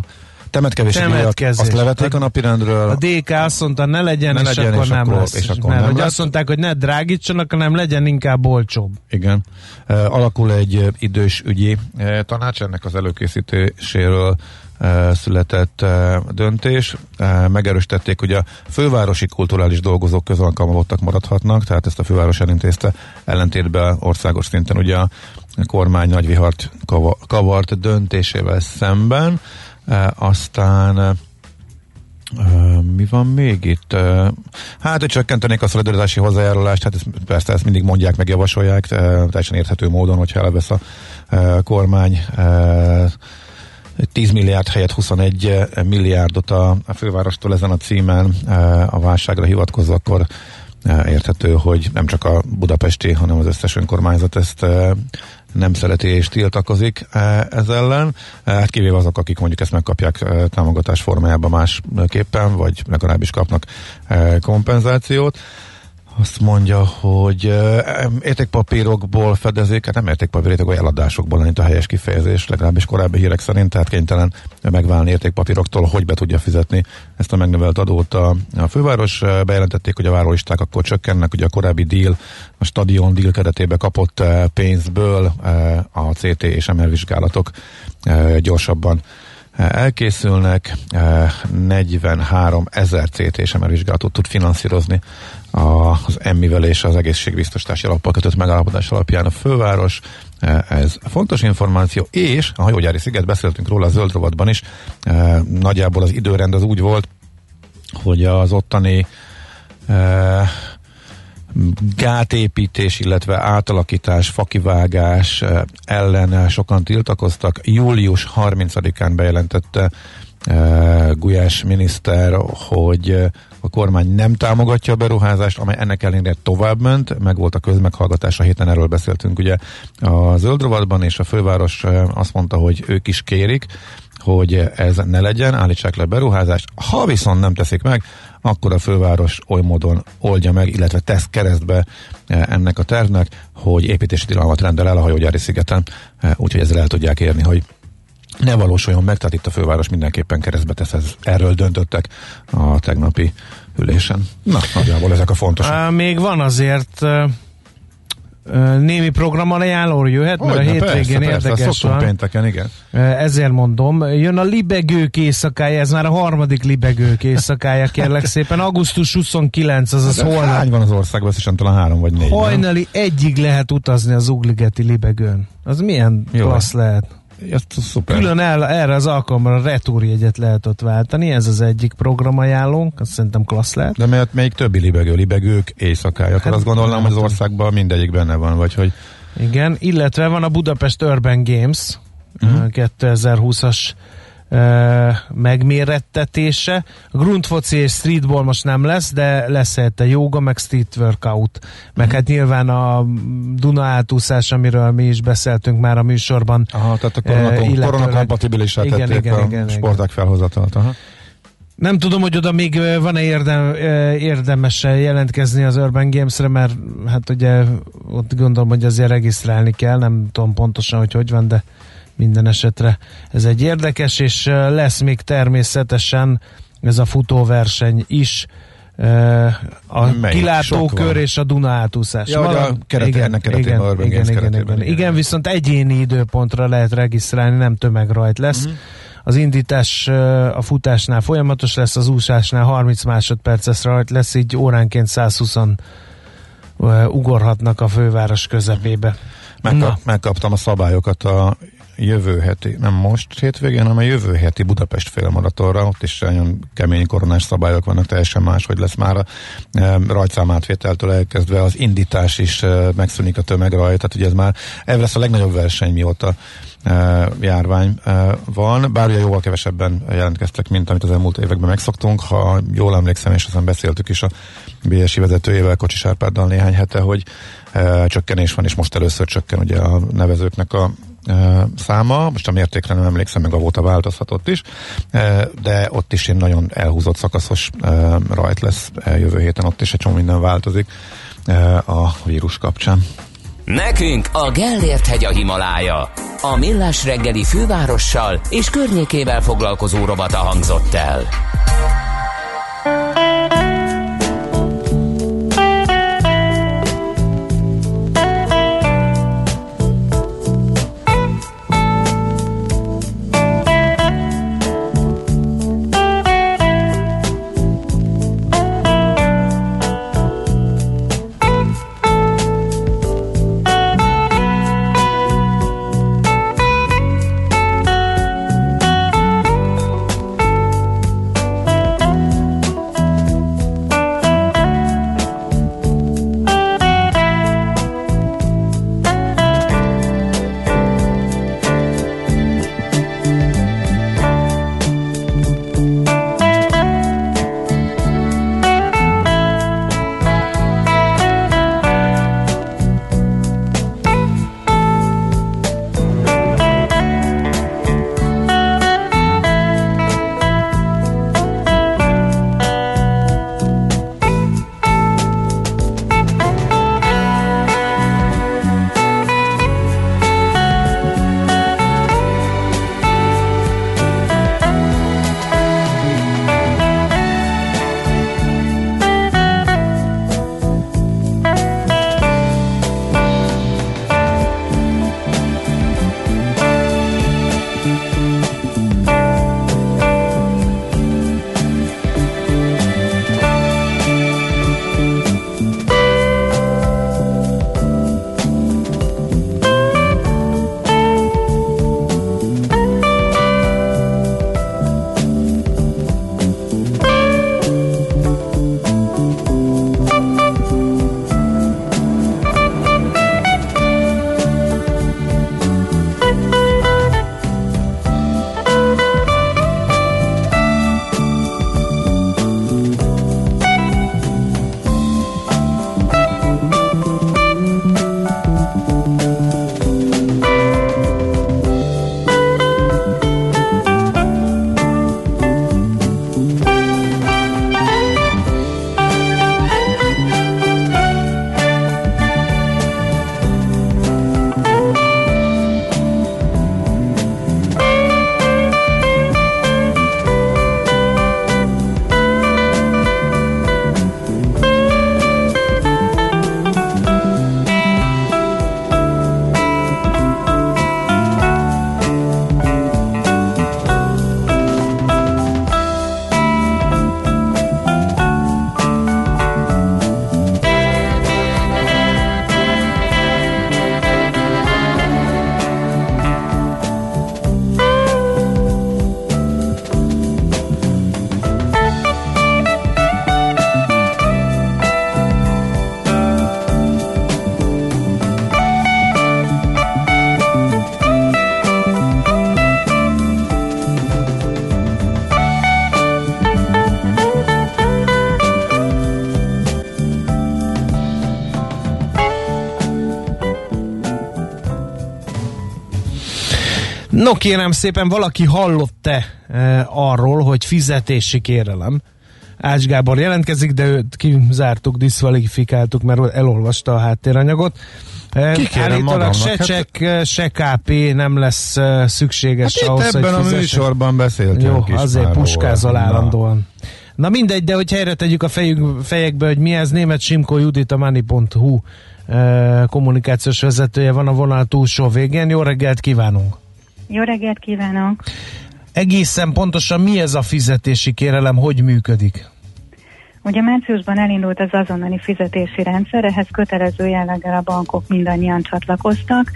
temetkezési Temetkezés. azt levették a napirendről. A DK azt mondta, ne legyen, ne és legyen, akkor és nem akkor, lesz. És akkor nem, nem lesz. azt mondták, hogy ne drágítsanak, hanem legyen inkább olcsóbb. Igen. Alakul egy idős ügyi tanács, ennek az előkészítéséről született döntés. Megerősítették, hogy a fővárosi kulturális dolgozók közalkalmazottak maradhatnak, tehát ezt a főváros elintézte ellentétben országos szinten ugye a kormány nagyvihart kavart döntésével szemben. Aztán mi van még itt? Hát, hogy csökkentenék a szolidaritási hozzájárulást, hát ezt, persze ezt mindig mondják, meg javasolják, teljesen érthető módon, hogyha elvesz a kormány 10 milliárd helyett 21 eh, milliárdot a, a fővárostól ezen a címen eh, a válságra hivatkozva, akkor eh, érthető, hogy nem csak a budapesti, hanem az összes önkormányzat ezt nem szereti és tiltakozik ez ellen. Hát kivéve azok, akik mondjuk ezt megkapják támogatás formájában másképpen, vagy legalábbis kapnak kompenzációt azt mondja, hogy értékpapírokból fedezik, hát nem értékpapírok, eladásokból mint a helyes kifejezés, legalábbis korábbi hírek szerint, tehát kénytelen megválni értékpapíroktól, hogy be tudja fizetni ezt a megnövelt adót a, a főváros. Bejelentették, hogy a várólisták akkor csökkennek, ugye a korábbi deal, a stadion deal keretébe kapott pénzből a CT és MR vizsgálatok gyorsabban elkészülnek, 43 ezer CT és MR vizsgálatot tud finanszírozni az emmivel és az egészségbiztosítási alappal kötött megállapodás alapján a főváros. Ez fontos információ, és a hajógyári sziget, beszéltünk róla a zöld rovatban is, nagyjából az időrend az úgy volt, hogy az ottani gátépítés, illetve átalakítás, fakivágás ellen sokan tiltakoztak. Július 30-án bejelentette Gulyás miniszter, hogy a kormány nem támogatja a beruházást, amely ennek ellenére tovább ment, meg volt a közmeghallgatás, a héten erről beszéltünk ugye. A zöldrovatban, és a főváros azt mondta, hogy ők is kérik, hogy ez ne legyen, állítsák le beruházást. Ha viszont nem teszik meg, akkor a főváros oly módon oldja meg, illetve tesz keresztbe ennek a tervnek, hogy építési tilalmat rendel el a hajógyári szigeten, úgyhogy ezzel el tudják érni, hogy ne valósuljon meg, tehát itt a főváros mindenképpen keresztbe tesz, ez, erről döntöttek a tegnapi ülésen. Na, nagyjából ezek a fontosak. Még van azért némi ajánló jöhet, mert Hogyne, a hétvégén persze, érdekes persze, van. pénteken, igen. Ezért mondom, jön a libegők éjszakája, ez már a harmadik libegők éjszakája, kérlek szépen. Augusztus 29, azaz holnap. Hány van az országban, összesen talán három vagy négy. Hajnali nem? egyig lehet utazni az Ugligeti libegőn. Az milyen Jó. klassz lehet? Ez szuper. Külön el, erre az alkalomra retúrjegyet lehet ott váltani, ez az egyik programajánlónk, azt szerintem klassz lehet. De mert melyik többi libegő, libegők éjszakája, hát, azt gondolnám, hogy az országban mindegyik benne van, vagy hogy... Igen, illetve van a Budapest Urban Games, uh-huh. 2020-as megmérettetése. Grundfoci és streetball most nem lesz, de lesz a yoga, meg street workout. Meg hát nyilván a Duna átúszás, amiről mi is beszéltünk már a műsorban. Aha, tehát a koronakompatibilisát igen, tették igen, a igen, sporták felhozatalt. Aha. Nem tudom, hogy oda még van-e érdem, érdemes jelentkezni az Urban Games-re, mert hát ugye ott gondolom, hogy azért regisztrálni kell, nem tudom pontosan, hogy hogy van, de minden esetre ez egy érdekes, és lesz még természetesen ez a futóverseny is, a Melyik? kilátókör és a Duna átúszás. Ja, a keret, igen, ennek igen, igen, igen, igen, igen, igen, viszont egyéni időpontra lehet regisztrálni, nem tömegrajt lesz. Uh-huh. Az indítás a futásnál folyamatos lesz, az úszásnál 30 másodperces rajt lesz, így óránként 120 ugorhatnak a főváros közepébe. Megkap, megkaptam a szabályokat a jövő heti, nem most hétvégén, hanem a jövő heti Budapest félmaratonra, ott is nagyon kemény koronás szabályok vannak, teljesen más, hogy lesz már a e, rajtszámátvételtől elkezdve, az indítás is e, megszűnik a tömegrajt, tehát ugye ez már ez lesz a legnagyobb verseny, mióta e, járvány e, van, bár ugye jóval kevesebben jelentkeztek, mint amit az elmúlt években megszoktunk, ha jól emlékszem, és aztán beszéltük is a BSI vezetőjével, Kocsis Árpáddal néhány hete, hogy e, csökkenés van, és most először csökken ugye a nevezőknek a száma, most a mértékre nem emlékszem, meg a volt a változhatott is, de ott is egy nagyon elhúzott szakaszos rajt lesz jövő héten, ott is egy csomó minden változik a vírus kapcsán. Nekünk a Gellért hegy a Himalája. A Millás reggeli fővárossal és környékével foglalkozó robata hangzott el. No kérem szépen, valaki hallott-e e, arról, hogy fizetési kérelem? Ács Gábor jelentkezik, de őt kizártuk, diszvalifikáltuk, mert elolvasta a háttéranyagot. Állítólag se hát... csek, se KP nem lesz szükséges hát ahhoz, ebben hogy a műsorban beszéltünk Jó, is azért puskázol állandóan. Na mindegy, de hogy helyre tegyük a fejünk, fejekbe, hogy mi ez, német Simko Judit a Money.hu kommunikációs vezetője van a vonal túlsó végén. Jó reggelt kívánunk! Jó reggelt kívánok! Egészen pontosan mi ez a fizetési kérelem, hogy működik? Ugye márciusban elindult az azonnali fizetési rendszer, ehhez kötelező jelleggel a bankok mindannyian csatlakoztak.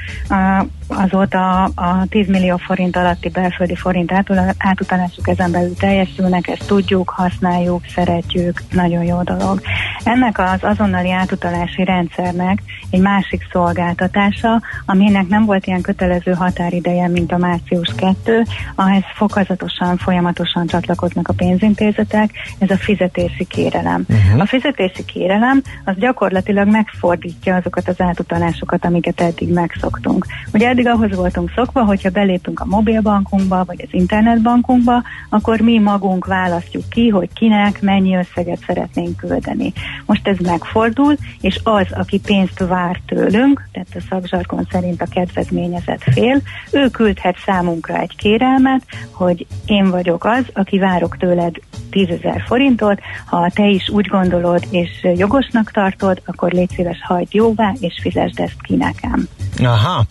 Azóta a 10 millió forint alatti belföldi forint átutalásuk ezen belül teljesülnek, ezt tudjuk, használjuk, szeretjük, nagyon jó dolog. Ennek az azonnali átutalási rendszernek egy másik szolgáltatása, aminek nem volt ilyen kötelező határideje, mint a március 2, ahhez fokozatosan, folyamatosan csatlakoznak a pénzintézetek, ez a fizetési kérelem. Uh-huh. A fizetési kérelem az gyakorlatilag megfordítja azokat az átutalásokat, amiket eddig megszoktunk. Ugye eddig ahhoz voltunk szokva, hogyha belépünk a mobilbankunkba, vagy az internetbankunkba, akkor mi magunk választjuk ki, hogy kinek mennyi összeget szeretnénk küldeni. Most ez megfordul, és az, aki pénzt vár tőlünk, tehát a szakzsarkon szerint a kedvezményezett fél, ő küldhet számunkra egy kérelmet, hogy én vagyok az, aki várok tőled 10 ezer forintot, ha te is úgy gondolod és jogosnak tartod, akkor légy szíves hagyd jóvá, és fizesd ezt ki nekem. Aha.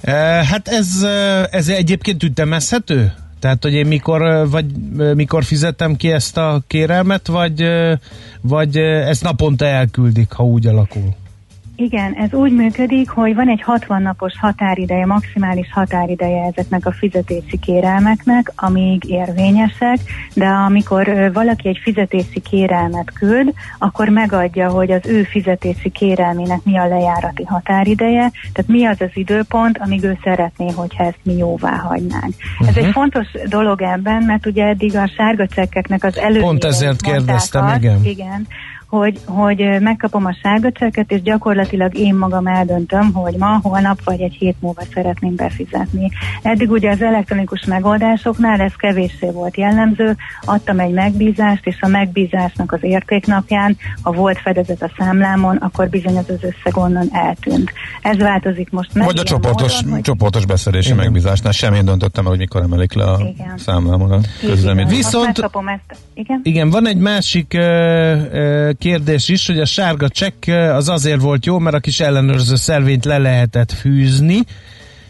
E, hát ez, ez egyébként ütemezhető? Tehát, hogy én mikor, vagy mikor fizettem ki ezt a kérelmet, vagy, vagy ezt naponta elküldik, ha úgy alakul? Igen, ez úgy működik, hogy van egy 60 napos határideje, maximális határideje ezeknek a fizetési kérelmeknek, amíg érvényesek, de amikor valaki egy fizetési kérelmet küld, akkor megadja, hogy az ő fizetési kérelmének mi a lejárati határideje, tehát mi az az időpont, amíg ő szeretné, hogyha ezt mi jóvá hagynánk. Uh-huh. Ez egy mhm. fontos dolog ebben, mert ugye eddig a sárga csekkeknek az előző. Pont ezért kérdeztem, igen. igen hogy, hogy megkapom a sárga csekket, és gyakorlatilag én magam eldöntöm, hogy ma, holnap vagy egy hét múlva szeretném befizetni. Eddig ugye az elektronikus megoldásoknál ez kevéssé volt jellemző, adtam egy megbízást, és a megbízásnak az értéknapján, ha volt fedezet a számlámon, akkor bizony az összeg onnan eltűnt. Ez változik most meg. Vagy a csoportos, módon, hogy... csoportos beszedési megbízásnál sem én döntöttem el, hogy mikor emelik le a igen. számlámon a közleményt. Viszont, ezt. Igen? igen, van egy másik uh, uh, kérdés is, hogy a sárga csekk az azért volt jó, mert a kis ellenőrző szervényt le lehetett fűzni,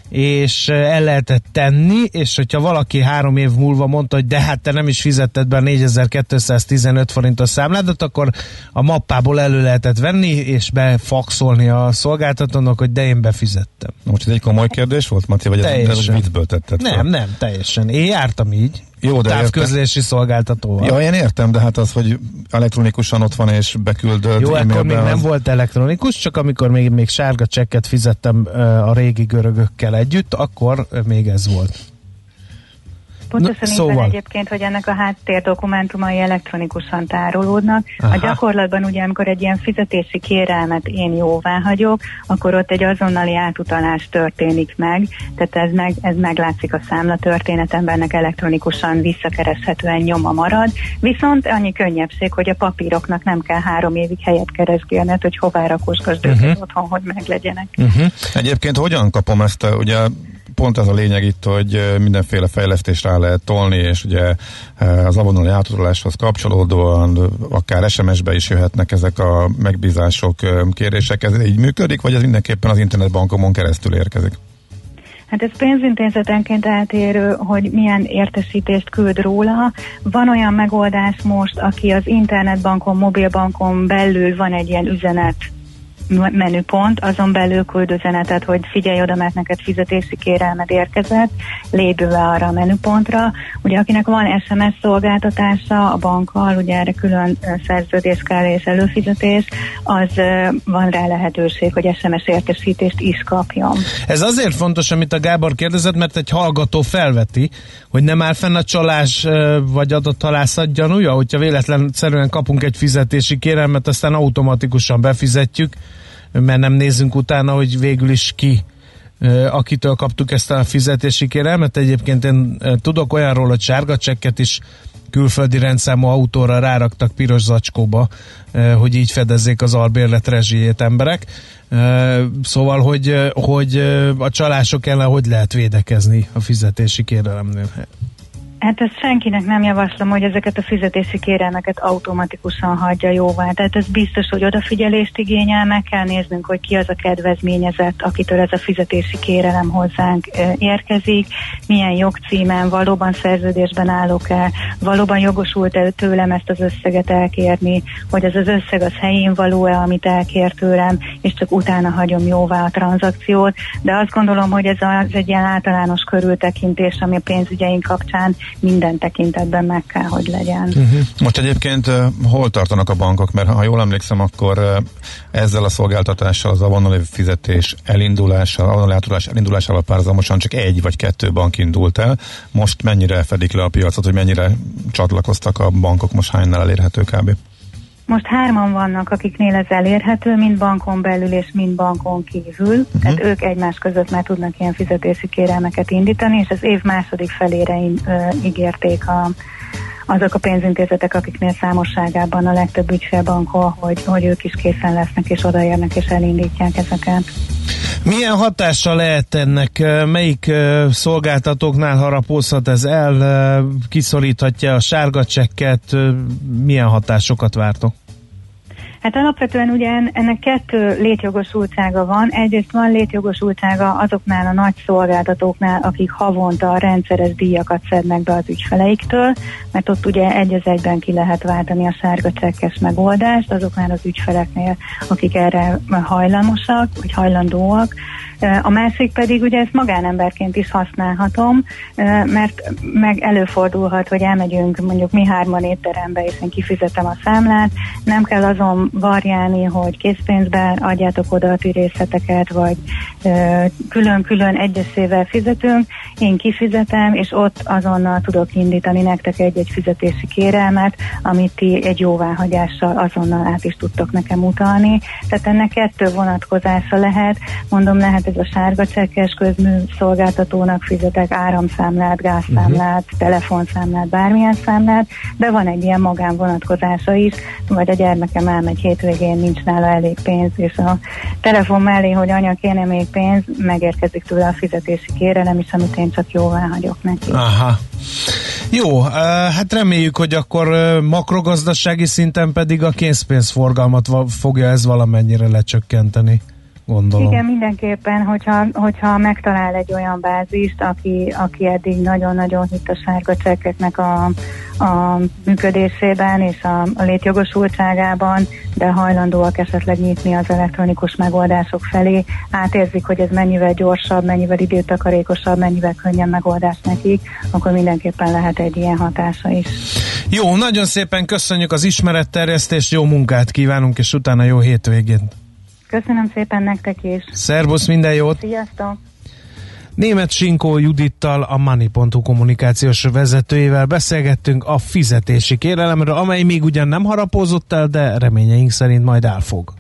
és el lehetett tenni, és hogyha valaki három év múlva mondta, hogy de hát te nem is fizetted be a 4215 forintos számládat, akkor a mappából elő lehetett venni, és befaxolni a szolgáltatónak, hogy de én befizettem. Most ez egy komoly kérdés volt, Mati, vagy ez, ez viccből tetted Nem, nem, teljesen. Én jártam így. Jó, de távközlési szolgáltatóval. Ja, én értem, de hát az, hogy elektronikusan ott van és beküldöd Jó, akkor még az... nem volt elektronikus, csak amikor még, még sárga csekket fizettem a régi görögökkel együtt, akkor még ez volt. Pontosan Na, szóval. egyébként, hogy ennek a háttér dokumentumai elektronikusan tárolódnak. Aha. A gyakorlatban ugye, amikor egy ilyen fizetési kérelmet én jóvá hagyok, akkor ott egy azonnali átutalás történik meg, tehát ez, meg, ez meglátszik a számla történetemben, ennek elektronikusan visszakereshetően nyoma marad, viszont annyi könnyebbség, hogy a papíroknak nem kell három évig helyet keresgélned, hogy hová rakosgasd uh-huh. őket otthon, hogy meglegyenek. Uh-huh. Egyébként hogyan kapom ezt, ugye pont ez a lényeg itt, hogy mindenféle fejlesztést rá lehet tolni, és ugye az avonali átutaláshoz kapcsolódóan akár SMS-be is jöhetnek ezek a megbízások, kérések. Ez így működik, vagy ez mindenképpen az internetbankomon keresztül érkezik? Hát ez pénzintézetenként eltérő, hogy milyen értesítést küld róla. Van olyan megoldás most, aki az internetbankon, mobilbankon belül van egy ilyen üzenet menüpont, azon belül küld üzenetet, hogy figyelj oda, mert neked fizetési kérelmed érkezett, lépj arra a menüpontra. Ugye akinek van SMS szolgáltatása a bankkal, ugye erre külön szerződés kell és előfizetés, az van rá lehetőség, hogy SMS értesítést is kapjon. Ez azért fontos, amit a Gábor kérdezett, mert egy hallgató felveti, hogy nem áll fenn a csalás vagy adathalászat gyanúja, hogyha véletlenszerűen kapunk egy fizetési kérelmet, aztán automatikusan befizetjük, mert nem nézzünk utána, hogy végül is ki akitől kaptuk ezt a fizetési kérelmet. Egyébként én tudok olyanról, hogy sárga csekket is külföldi rendszámú autóra ráraktak piros zacskóba, hogy így fedezzék az albérlet rezsijét emberek. Szóval, hogy, hogy a csalások ellen hogy lehet védekezni a fizetési kérelemnél? Hát ezt senkinek nem javaslom, hogy ezeket a fizetési kérelmeket automatikusan hagyja jóvá. Tehát ez biztos, hogy odafigyelést igényel, meg kell néznünk, hogy ki az a kedvezményezett, akitől ez a fizetési kérelem hozzánk érkezik, milyen jogcímen, valóban szerződésben állok-e, valóban jogosult-e tőlem ezt az összeget elkérni, hogy ez az összeg az helyén való-e, amit elkér tőlem, és csak utána hagyom jóvá a tranzakciót. De azt gondolom, hogy ez az egy ilyen általános körültekintés, ami a pénzügyeink kapcsán minden tekintetben meg kell, hogy legyen. Uh-huh. Most egyébként hol tartanak a bankok? Mert ha jól emlékszem, akkor ezzel a szolgáltatással az avonali fizetés elindulással, avonali átudás elindulásával párhuzamosan csak egy vagy kettő bank indult el. Most mennyire fedik le a piacot, hogy mennyire csatlakoztak a bankok, most hánynál elérhető kb? Most hárman vannak, akiknél ez elérhető, mind bankon belül és mind bankon kívül. Uh-huh. Tehát ők egymás között már tudnak ilyen fizetési kérelmeket indítani, és az év második felére in, ö, ígérték a, azok a pénzintézetek, akiknél számosságában a legtöbb ügyfélbankol, hogy, hogy ők is készen lesznek, és odaérnek, és elindítják ezeket. Milyen hatása lehet ennek? Melyik szolgáltatóknál harapózhat ez el? Kiszoríthatja a sárga csekket? Milyen hatásokat vártok? Hát alapvetően ugye ennek kettő létjogosultsága van. Egyrészt van létjogosultsága azoknál a nagy szolgáltatóknál, akik havonta rendszeres díjakat szednek be az ügyfeleiktől, mert ott ugye egy az egyben ki lehet váltani a sárga csekkes megoldást azoknál az ügyfeleknél, akik erre hajlamosak, vagy hajlandóak. A másik pedig ugye ezt magánemberként is használhatom, mert meg előfordulhat, hogy elmegyünk mondjuk mi hárman étterembe, és én kifizetem a számlát, nem kell azon variálni, hogy készpénzbe adjátok oda a tűrészeteket, vagy külön-külön egyesével fizetünk, én kifizetem, és ott azonnal tudok indítani nektek egy-egy fizetési kérelmet, amit ti egy jóváhagyással azonnal át is tudtok nekem utalni. Tehát ennek kettő vonatkozása lehet, mondom, lehet ez a sárga csekkes közmű szolgáltatónak fizetek áramszámlát, gázszámlát, uh-huh. telefonszámlát, bármilyen számlát, de van egy ilyen magánvonatkozása is, vagy a gyermekem elmegy hétvégén, nincs nála elég pénz, és a telefon mellé, hogy anya kéne még pénz, megérkezik tőle a fizetési kérelem is, amit én csak jóvá hagyok neki. Aha. Jó, hát reméljük, hogy akkor makrogazdasági szinten pedig a készpénzforgalmat fogja ez valamennyire lecsökkenteni gondolom. Igen, mindenképpen, hogyha, hogyha megtalál egy olyan bázist, aki, aki eddig nagyon-nagyon hitt a sárga csekkeknek a, a működésében és a, a létjogosultságában, de hajlandóak esetleg nyitni az elektronikus megoldások felé, átérzik, hogy ez mennyivel gyorsabb, mennyivel időtakarékosabb, mennyivel könnyen megoldás nekik, akkor mindenképpen lehet egy ilyen hatása is. Jó, nagyon szépen köszönjük az ismeretterjesztést, jó munkát kívánunk, és utána jó hétvégét! Köszönöm szépen nektek is. Szervusz, minden jót! Sziasztok! Német Sinkó Judittal, a Money.hu kommunikációs vezetőjével beszélgettünk a fizetési kérelemről, amely még ugyan nem harapózott el, de reményeink szerint majd elfog.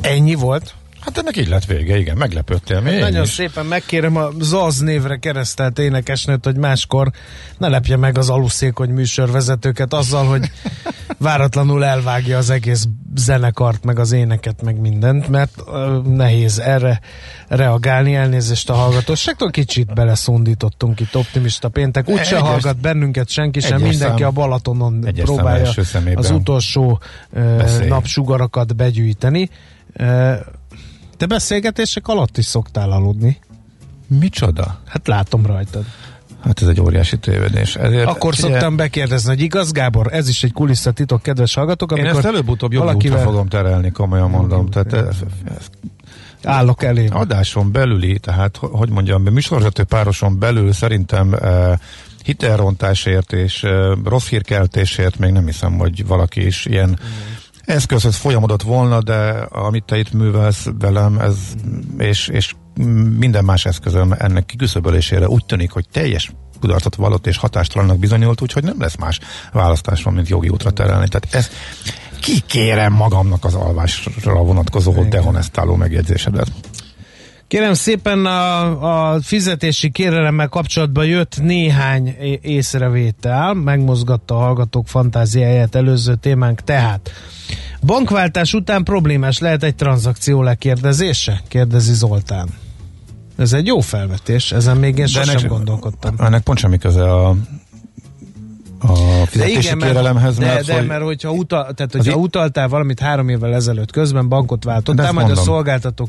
Ennyi volt? Hát ennek így lett vége, igen, meglepődtél még. Nagyon is. szépen megkérem a Zaz névre keresztelt énekesnőt, hogy máskor ne lepje meg az aluszékony műsorvezetőket azzal, hogy váratlanul elvágja az egész zenekart, meg az éneket, meg mindent, mert uh, nehéz erre reagálni, elnézést a hallgatóságtól, kicsit beleszondítottunk itt optimista péntek, úgyse hallgat bennünket senki sem, mindenki szám, a Balatonon próbálja az utolsó uh, napsugarakat begyűjteni. Uh, te beszélgetések alatt is szoktál aludni. Micsoda? Hát látom rajtad. Hát ez egy óriási tévedés. Ezért, Akkor ugye, szoktam bekérdezni, hogy igaz, Gábor, ez is egy kulisszatitok, kedves hallgatók. Amikor én ezt előbb-utóbb jobb valakivel... fogom terelni, komolyan mondom. Tehát ez, ez, Állok elé. Adáson belüli, tehát hogy mondjam, műsorvezető pároson belül szerintem eh, hitelrontásért és eh, rossz hírkeltésért még nem hiszem, hogy valaki is ilyen mm eszközhöz folyamodott volna, de amit te itt művelsz velem, ez, és, és minden más eszközöm ennek kiküszöbölésére úgy tűnik, hogy teljes kudarcot vallott és hatástalannak bizonyult, úgyhogy nem lesz más választásom, mint jogi útra terelni. Tehát ez kikérem magamnak az alvásra vonatkozó dehonestáló megjegyzésedet. Kérem szépen a, a fizetési kérelemmel kapcsolatban jött néhány észrevétel, megmozgatta a hallgatók fantáziáját előző témánk, tehát bankváltás után problémás lehet egy tranzakció lekérdezése? Kérdezi Zoltán. Ez egy jó felvetés, ezen még én sosem ennek, gondolkodtam. Ennek pont semmi köze a a fizetési igen, kérelemhez. De, mert, de, hogy... mert hogyha, utal, tehát, hogyha utaltál valamit három évvel ezelőtt közben bankot váltottál, majd mondom. a szolgáltató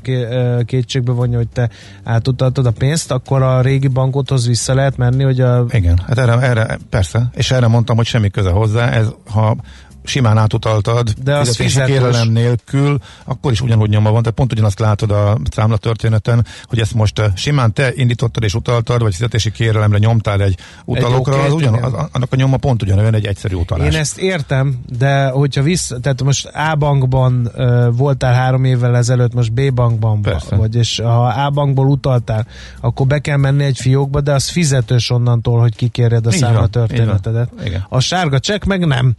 kétségbe vonja, hogy te átutaltad a pénzt, akkor a régi bankothoz vissza lehet menni, hogy a... Igen, hát erre, erre persze, és erre mondtam, hogy semmi köze hozzá, ez ha simán átutaltad, de az kérelem nélkül, akkor is ugyanúgy nyoma van, tehát pont ugyanazt látod a számla történeten, hogy ezt most eh, simán te indítottad és utaltad, vagy fizetési kérelemre nyomtál egy utalókra, egy az ugyan, az, annak a nyoma pont ugyanolyan egy egyszerű utalás. Én ezt értem, de hogyha vissza, tehát most A bankban uh, voltál három évvel ezelőtt, most B bankban Persze. vagy, és ha A bankból utaltál, akkor be kell menni egy fiókba, de az fizetős onnantól, hogy kikérjed a számla történetedet. A sárga csekk meg nem.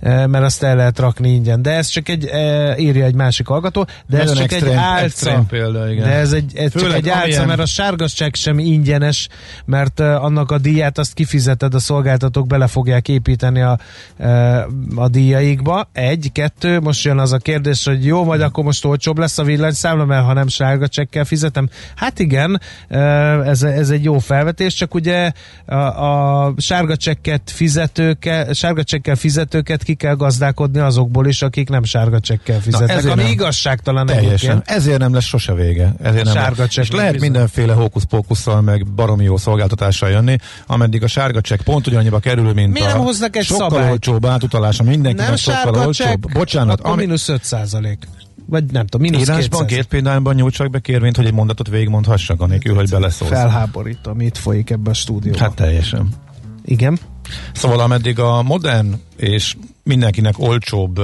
Eh, mert azt el lehet rakni ingyen. De ez csak egy, e, írja egy másik hallgató, de Nagyon ez csak extrém, egy álca. Példa, igen. De ez, egy, ez csak egy álca, amilyen... mert a sárgas csekk sem ingyenes, mert uh, annak a díját azt kifizeted, a szolgáltatók bele fogják építeni a, a díjaikba. Egy, kettő, most jön az a kérdés, hogy jó, vagy akkor most olcsóbb lesz a villanyszámla, mert ha nem sárga csekkel fizetem. Hát igen, ez, ez egy jó felvetés, csak ugye a, a sárga csekket fizetőket, sárga csekkel fizetőket ki kell gazdálkodni azokból is, akik nem sárga csekkel fizetnek, Na, ami nem. igazságtalan Teljesen. Egyébként. Ezért nem lesz sose vége. Ezért nem sárga lesz. És lehet bizony. mindenféle hókusz-pókusszal, meg baromi jó szolgáltatással jönni, ameddig a sárga csekk pont ugyannyiba kerül, mint Mi a nem hoznak egy sokkal szabályt? olcsóbb átutalása, mindenkinek nem sokkal olcsóbb. Bocsánat, ami... mínusz 5 százalék vagy nem tudom, mínusz Írásban két példányban nyújtsak be kérvényt, hogy egy mondatot végigmondhassak, anélkül, hogy beleszólsz. Felháborít, amit folyik ebbe a stúdióban. Hát teljesen. Igen. Szóval ameddig a modern és mindenkinek olcsóbb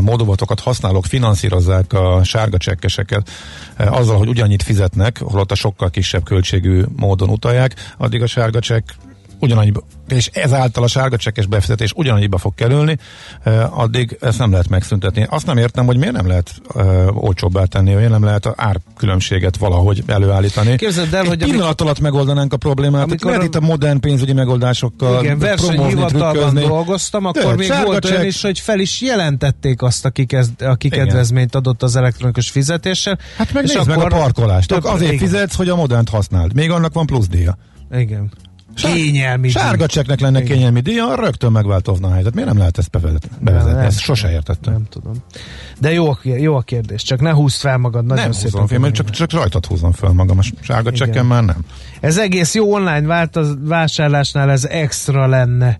módovatokat használók finanszírozzák a sárga csekkeseket azzal, hogy ugyannyit fizetnek, holott a sokkal kisebb költségű módon utalják, addig a sárga csekk ugyanannyiba, és ezáltal a sárga csekkes befizetés ugyanannyiba fog kerülni, addig ezt nem lehet megszüntetni. Azt nem értem, hogy miért nem lehet olcsóbbá tenni, miért nem lehet a árkülönbséget valahogy előállítani. Képzeld el, Egy hogy pillanat alatt megoldanánk a problémát. Amikor lehet itt a modern pénzügyi megoldásokkal Igen, versenyhivatalban dolgoztam, akkor Tört, még volt olyan is, hogy fel is jelentették azt, aki, kezd, aki kedvezményt adott az elektronikus fizetéssel. Hát meg és akkor meg a parkolást. Több, azért igen. fizetsz, hogy a modernt használd. Még annak van plusz díja. Igen. Kényelmi Sárga cseknek lenne Igen. kényelmi díja, rögtön megváltozna a helyzet. Miért nem lehet ezt bevezetni? bevezetni? Nem, ezt sose értettem. Nem tudom. De jó, jó a kérdés, csak ne húzd fel magad. Nagyon nem szépen húzom fel, csak, csak rajtad húzom fel magam. A sárga csekken már nem. Ez egész jó online változ, vásárlásnál ez extra lenne,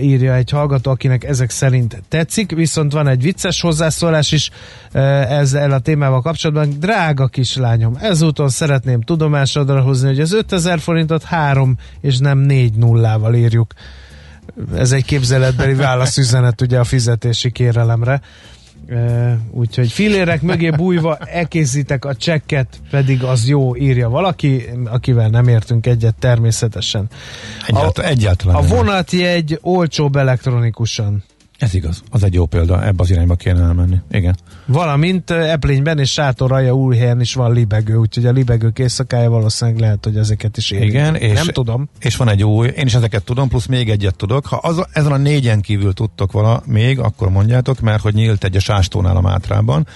írja egy hallgató, akinek ezek szerint tetszik, viszont van egy vicces hozzászólás is ezzel a témával kapcsolatban. Drága kislányom, ezúton szeretném tudomásodra hozni, hogy az 5000 forintot három és nem négy nullával írjuk. Ez egy képzeletbeli válaszüzenet ugye a fizetési kérelemre. Úgyhogy filérek mögé bújva elkészítek a csekket, pedig az jó, írja valaki, akivel nem értünk egyet természetesen. Egyáltalán, a, egyáltalán a vonatjegy olcsóbb elektronikusan. Ez igaz, az egy jó példa, ebbe az irányba kéne elmenni. Igen. Valamint Eplényben és Sátoralja új helyen is van libegő, úgyhogy a libegő éjszakája valószínűleg lehet, hogy ezeket is érinti. Igen, és, nem tudom. És van egy új, én is ezeket tudom, plusz még egyet tudok. Ha az, ezen a négyen kívül tudtok vala még, akkor mondjátok, mert hogy nyílt egy a Sástónál a Mátrában.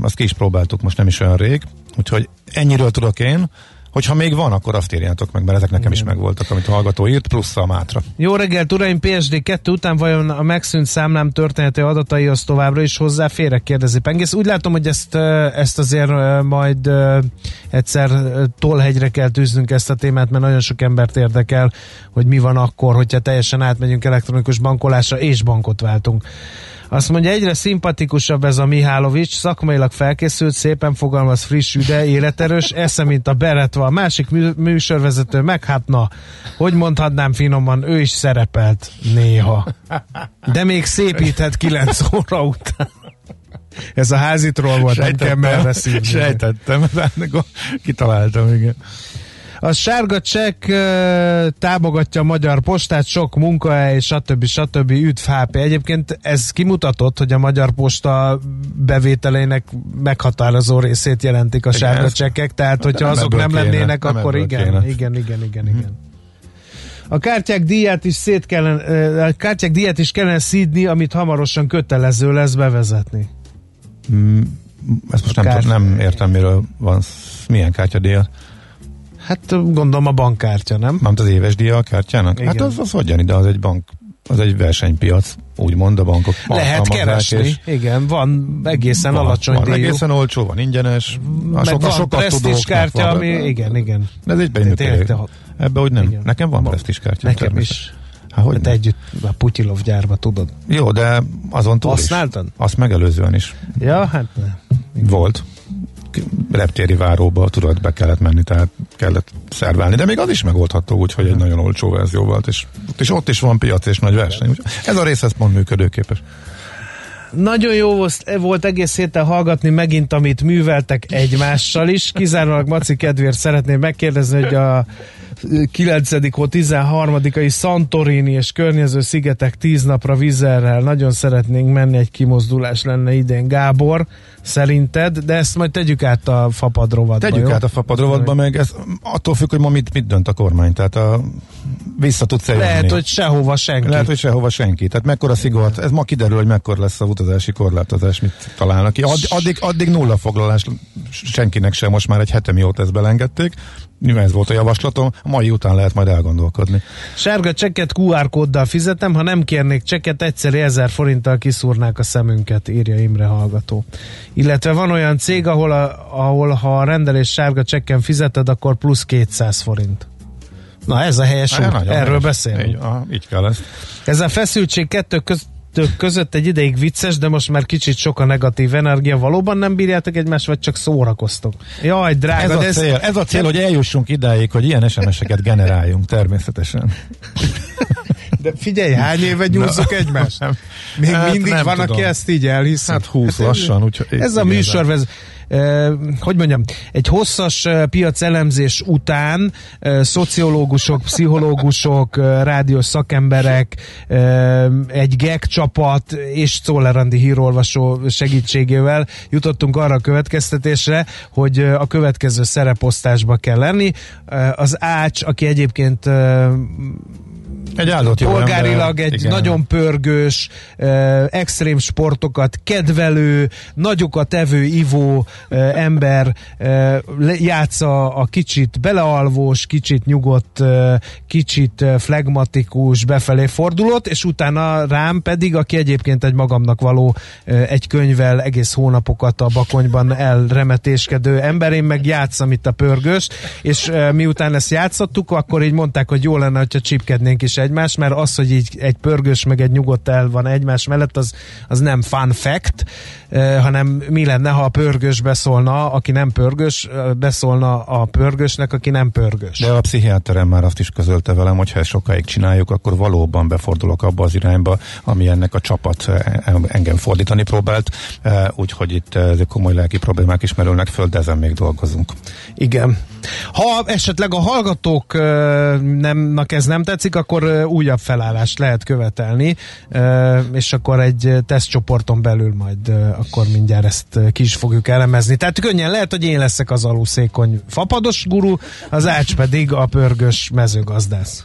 Azt ki is próbáltuk most nem is olyan rég, úgyhogy ennyiről tudok én. Hogyha még van, akkor azt írjátok meg, mert ezek nekem is megvoltak, amit a hallgató írt, plusz a mátra. Jó reggelt, uraim! PSD 2 után vajon a megszűnt számlám történeti adataihoz továbbra is hozzáférek? Kérdezi Pengész. Úgy látom, hogy ezt, ezt azért majd egyszer tollhegyre kell tűznünk ezt a témát, mert nagyon sok embert érdekel, hogy mi van akkor, hogyha teljesen átmegyünk elektronikus bankolásra és bankot váltunk. Azt mondja, egyre szimpatikusabb ez a Mihálovics, szakmailag felkészült, szépen fogalmaz, friss, üde, életerős, esze, mint a Beretva. A másik mű- műsorvezető meg, hát na, hogy mondhatnám finoman, ő is szerepelt néha. De még szépíthet kilenc óra után. Ez a házitról volt, nem kell merre szívni. Sejtettem, kitaláltam, igen. A sárga csekk támogatja a magyar postát, sok munkahely, stb. stb. Üdv HP. Egyébként ez kimutatott, hogy a magyar posta bevételeinek meghatározó részét jelentik a Igen, sárga csekkek, tehát hogyha nem azok nem kéne, lennének, nem akkor igen, kéne. igen, igen, igen, igen. A kártyák díját is szét kellene, a kártyák díját is kellene szídni, amit hamarosan kötelező lesz bevezetni. Mm, Ezt most nem, Kár- tudom, nem értem, miről van, milyen kártyadíja. Hát gondolom a bankkártya, nem? Mármint az éves díja a kártyának? Igen. Hát az, az hogyan ide, az egy bank, az egy versenypiac, úgymond a bankok Lehet keresni, és igen, van egészen van, alacsony van, díjú. egészen olcsó, van ingyenes, a Meg van sokat tudóknak kártya, van, ami, igen, igen. De ez egy te- Ebbe úgy nem. Igen. Nekem van Ma- presztízs kártya. Nekem is. Hát, hogy Hát nem? együtt a Putyilov gyárba, tudod. Jó, de azon túl Használtad? is. Azt megelőzően is Ja, hát ne. volt. Reptéri váróba tudod, be kellett menni, tehát kellett szerválni, de még az is megoldható úgy, hogy egy nagyon olcsó verzió volt, és, és ott is van piac és nagy verseny. Ez a rész ez pont működőképes. Nagyon jó volt, volt egész héten hallgatni megint, amit műveltek egymással is. Kizárólag Maci kedvéért szeretném megkérdezni, hogy a 9. hó 13-ai Santorini és környező szigetek 10 napra vizerrel nagyon szeretnénk menni, egy kimozdulás lenne idén. Gábor, szerinted? De ezt majd tegyük át a fapad rovatba, Tegyük jó? át a fapadrovatba, meg ez attól függ, hogy ma mit, mit dönt a kormány, tehát a, vissza tudsz eljönni. Lehet, hogy sehova senki. Lehet, hogy sehova senki. Tehát mekkora szigort, ez ma kiderül, hogy mekkora lesz a utazási korlátozás, mit találnak ki. Add, addig, addig nulla foglalás senkinek sem, most már egy hete mióta ezt belengedték. Nyilván ez volt a javaslatom, a mai után lehet majd elgondolkodni. Sárga csekket QR kóddal fizetem, ha nem kérnék csekket, egyszerű 1000 forinttal kiszúrnák a szemünket, írja Imre hallgató. Illetve van olyan cég, ahol, a, ahol ha a rendelés sárga csekken fizeted, akkor plusz 200 forint. Na ez a helyes Á, út, nagyon erről helyes. beszélünk. Így, aha, így kell ezt. Ez a feszültség kettő köz, tök között egy ideig vicces, de most már kicsit sok a negatív energia. Valóban nem bírjátok egymást, vagy csak szórakoztok? Jaj, drága, Ez a, de cél, ez a cél, hogy eljussunk idáig, hogy ilyen SMS-eket generáljunk, természetesen. de figyelj, hány éve nyúzzuk egymást? Nem. Még Hát mindig nem van, tudom. aki ezt így elhiszi. Hát 20 lassan, úgyhogy... Ez a igen, műsor, ez, eh, hogy mondjam, egy hosszas piacelemzés után szociológusok, pszichológusok, rádiós szakemberek, egy GEG csapat és Czoller Andi hírolvasó segítségével jutottunk arra a következtetésre, hogy a következő szereposztásba kell lenni. Az Ács, aki egyébként Egy áldott jó polgárilag ember. egy Igen. nagyon pörgős, extrém sportokat kedvelő, nagyokat evő, ivó ember játsza a kicsit belealvós, kicsit nyugodt, kicsit flegmatikus, befelé fordulót, és utána rám pedig, aki egyébként egy magamnak való egy könyvvel egész hónapokat a bakonyban elremetéskedő ember, én meg játszom itt a pörgős, és miután ezt játszottuk, akkor így mondták, hogy jó lenne, hogyha csipkednénk is egymást, mert az, hogy így egy pörgős meg egy nyugodt el van egymás mellett, az, az nem fun fact, eh, hanem mi lenne, ha a pörgős beszólna, aki nem pörgős, eh, beszólna a pörgősnek, aki nem pörgős. De a pszichiáterem már azt is közölte velem, hogy ha ezt sokáig csináljuk, akkor valóban befordulok abba az irányba, ami ennek a csapat eh, engem fordítani próbált, úgyhogy itt komoly lelki problémák is merülnek föl, de ezen még dolgozunk. Igen. Ha esetleg a hallgatóknak ez nem tetszik, akkor újabb felállást lehet követelni, és akkor egy tesztcsoporton belül majd akkor mindjárt ezt ki is fogjuk elemezni. Tehát könnyen lehet, hogy én leszek az aluszékony fapados guru, az ács pedig a pörgős mezőgazdász.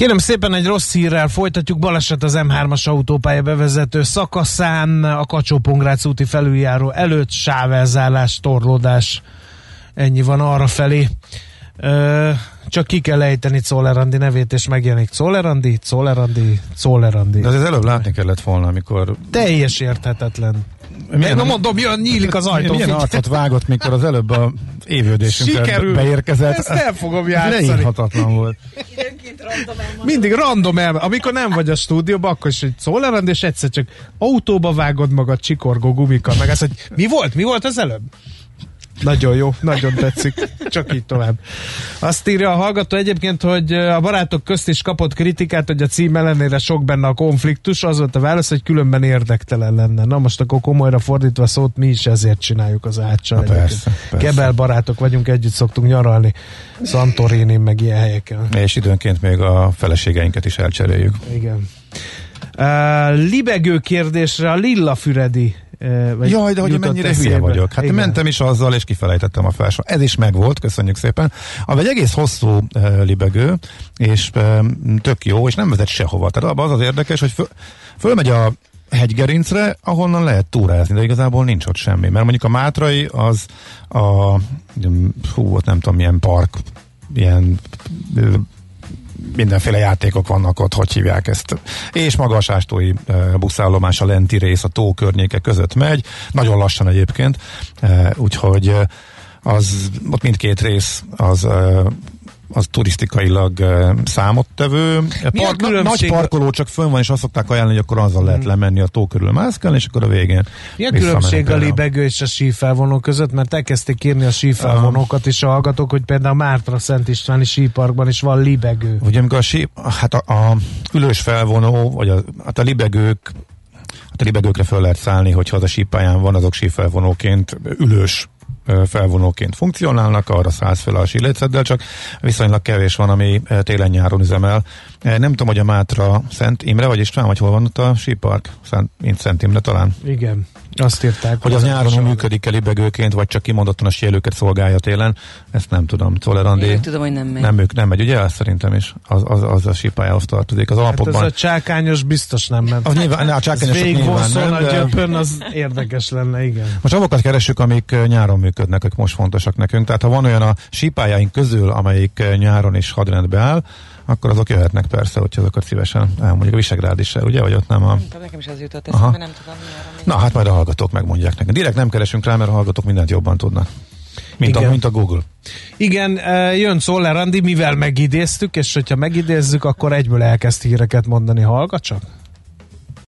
Kérem szépen egy rossz hírrel folytatjuk. Baleset az M3-as autópálya bevezető szakaszán, a kacsó úti felüljáró előtt sávelzálás, torlódás. Ennyi van arra felé. Ö, csak ki kell ejteni Czollerandi nevét, és megjelenik Czollerandi, Czollerandi, Czollerandi. De az előbb látni kellett volna, amikor... Teljes érthetetlen. Milyen, Na mondom, jön, nyílik az ajtó. Milyen arcot vágott, mikor az előbb a évődésünkre Sikerül. beérkezett. Ezt el fogom játszani. Leírhatatlan volt. Mindig random el, amikor nem vagy a stúdióban, akkor is egy szólerend, és egyszer csak autóba vágod magad csikorgó gumikkal, meg azt, hogy mi volt, mi volt az előbb? Nagyon jó, nagyon tetszik. Csak így tovább. Azt írja a hallgató egyébként, hogy a barátok közt is kapott kritikát, hogy a cím ellenére sok benne a konfliktus. Az volt a válasz, hogy különben érdektelen lenne. Na most akkor komolyra fordítva szót, mi is ezért csináljuk az áccsal. Persze, persze. Kebel barátok vagyunk, együtt szoktunk nyaralni. Santorini, meg ilyen helyeken. És időnként még a feleségeinket is elcseréljük. Igen. Uh, libegő kérdésre a Lilla Füredi uh, vagy Jaj, de hogy mennyire eszébe. hülye vagyok. Hát Igen. mentem is azzal, és kifelejtettem a felső. Ez is megvolt, köszönjük szépen. Ami egy egész hosszú uh, libegő, és uh, tök jó, és nem vezet sehova. Tehát abban az az érdekes, hogy föl, fölmegy a hegygerincre, ahonnan lehet túrázni, de igazából nincs ott semmi. Mert mondjuk a Mátrai az a, hú, ott nem tudom, milyen park, ilyen mindenféle játékok vannak ott, hogy hívják ezt. És maga a sástói e, buszállomás, a lenti rész a tó környéke között megy, nagyon lassan egyébként, e, úgyhogy e, az, ott mindkét rész az az turisztikailag számottevő. Mi Park, különbség- nagy parkoló csak fönn van, és azt szokták ajánlani, hogy akkor azzal lehet lemenni a tó körül mászkálni, és akkor a végén Mi a különbség a libegő és a sífelvonó között? Mert elkezdték írni a sífelvonókat is a hallgatók, hogy például Mártra Szent Istváni síparkban is van libegő. Ugye amikor a, sí, hát a, a ülős felvonó, vagy a, hát a libegők, hát a libegőkre föl lehet szállni, hogyha az a sípályán van, azok sífelvonóként, ülős felvonóként funkcionálnak, arra szállsz fel a síléceddel, csak viszonylag kevés van, ami télen-nyáron üzemel. Nem tudom, hogy a Mátra Szent Imre, vagy István, vagy hol van ott a sípark? Szent, Szent Imre talán. Igen, azt írták. Hogy az nyáron Soha. működik el libegőként, vagy csak kimondottan a sélőket szolgálja télen, ezt nem tudom. Andi Én tudom, hogy nem megy. nem, ők, nem megy, ugye? Azt szerintem is. Az, az, az a sípályához tartozik. Az Hát ez Alpokban. a csákányos biztos nem ment. Az nyilván, ne, a Ez csákányosok végig nyilván nem, a de gyöpön, az érdekes lenne, igen. most azokat keressük, amik nyáron működnek, amik most fontosak nekünk. Tehát ha van olyan a sípályáink közül, amelyik nyáron is hadrendbe áll, akkor azok jöhetnek persze, hogyha azokat szívesen elmondjuk. A Visegrád is, ugye? Vagy ott nem a... Nem tudom, nekem is az jutott Aha. eszembe, nem tudom mi. Na, hát majd a hallgatók megmondják nekünk. Direkt nem keresünk rá, mert a hallgatók mindent jobban tudnak. Mint, a, mint a Google. Igen, eh, jön Szoller Andi, mivel megidéztük, és hogyha megidézzük, akkor egyből elkezd híreket mondani. Hallgat csak!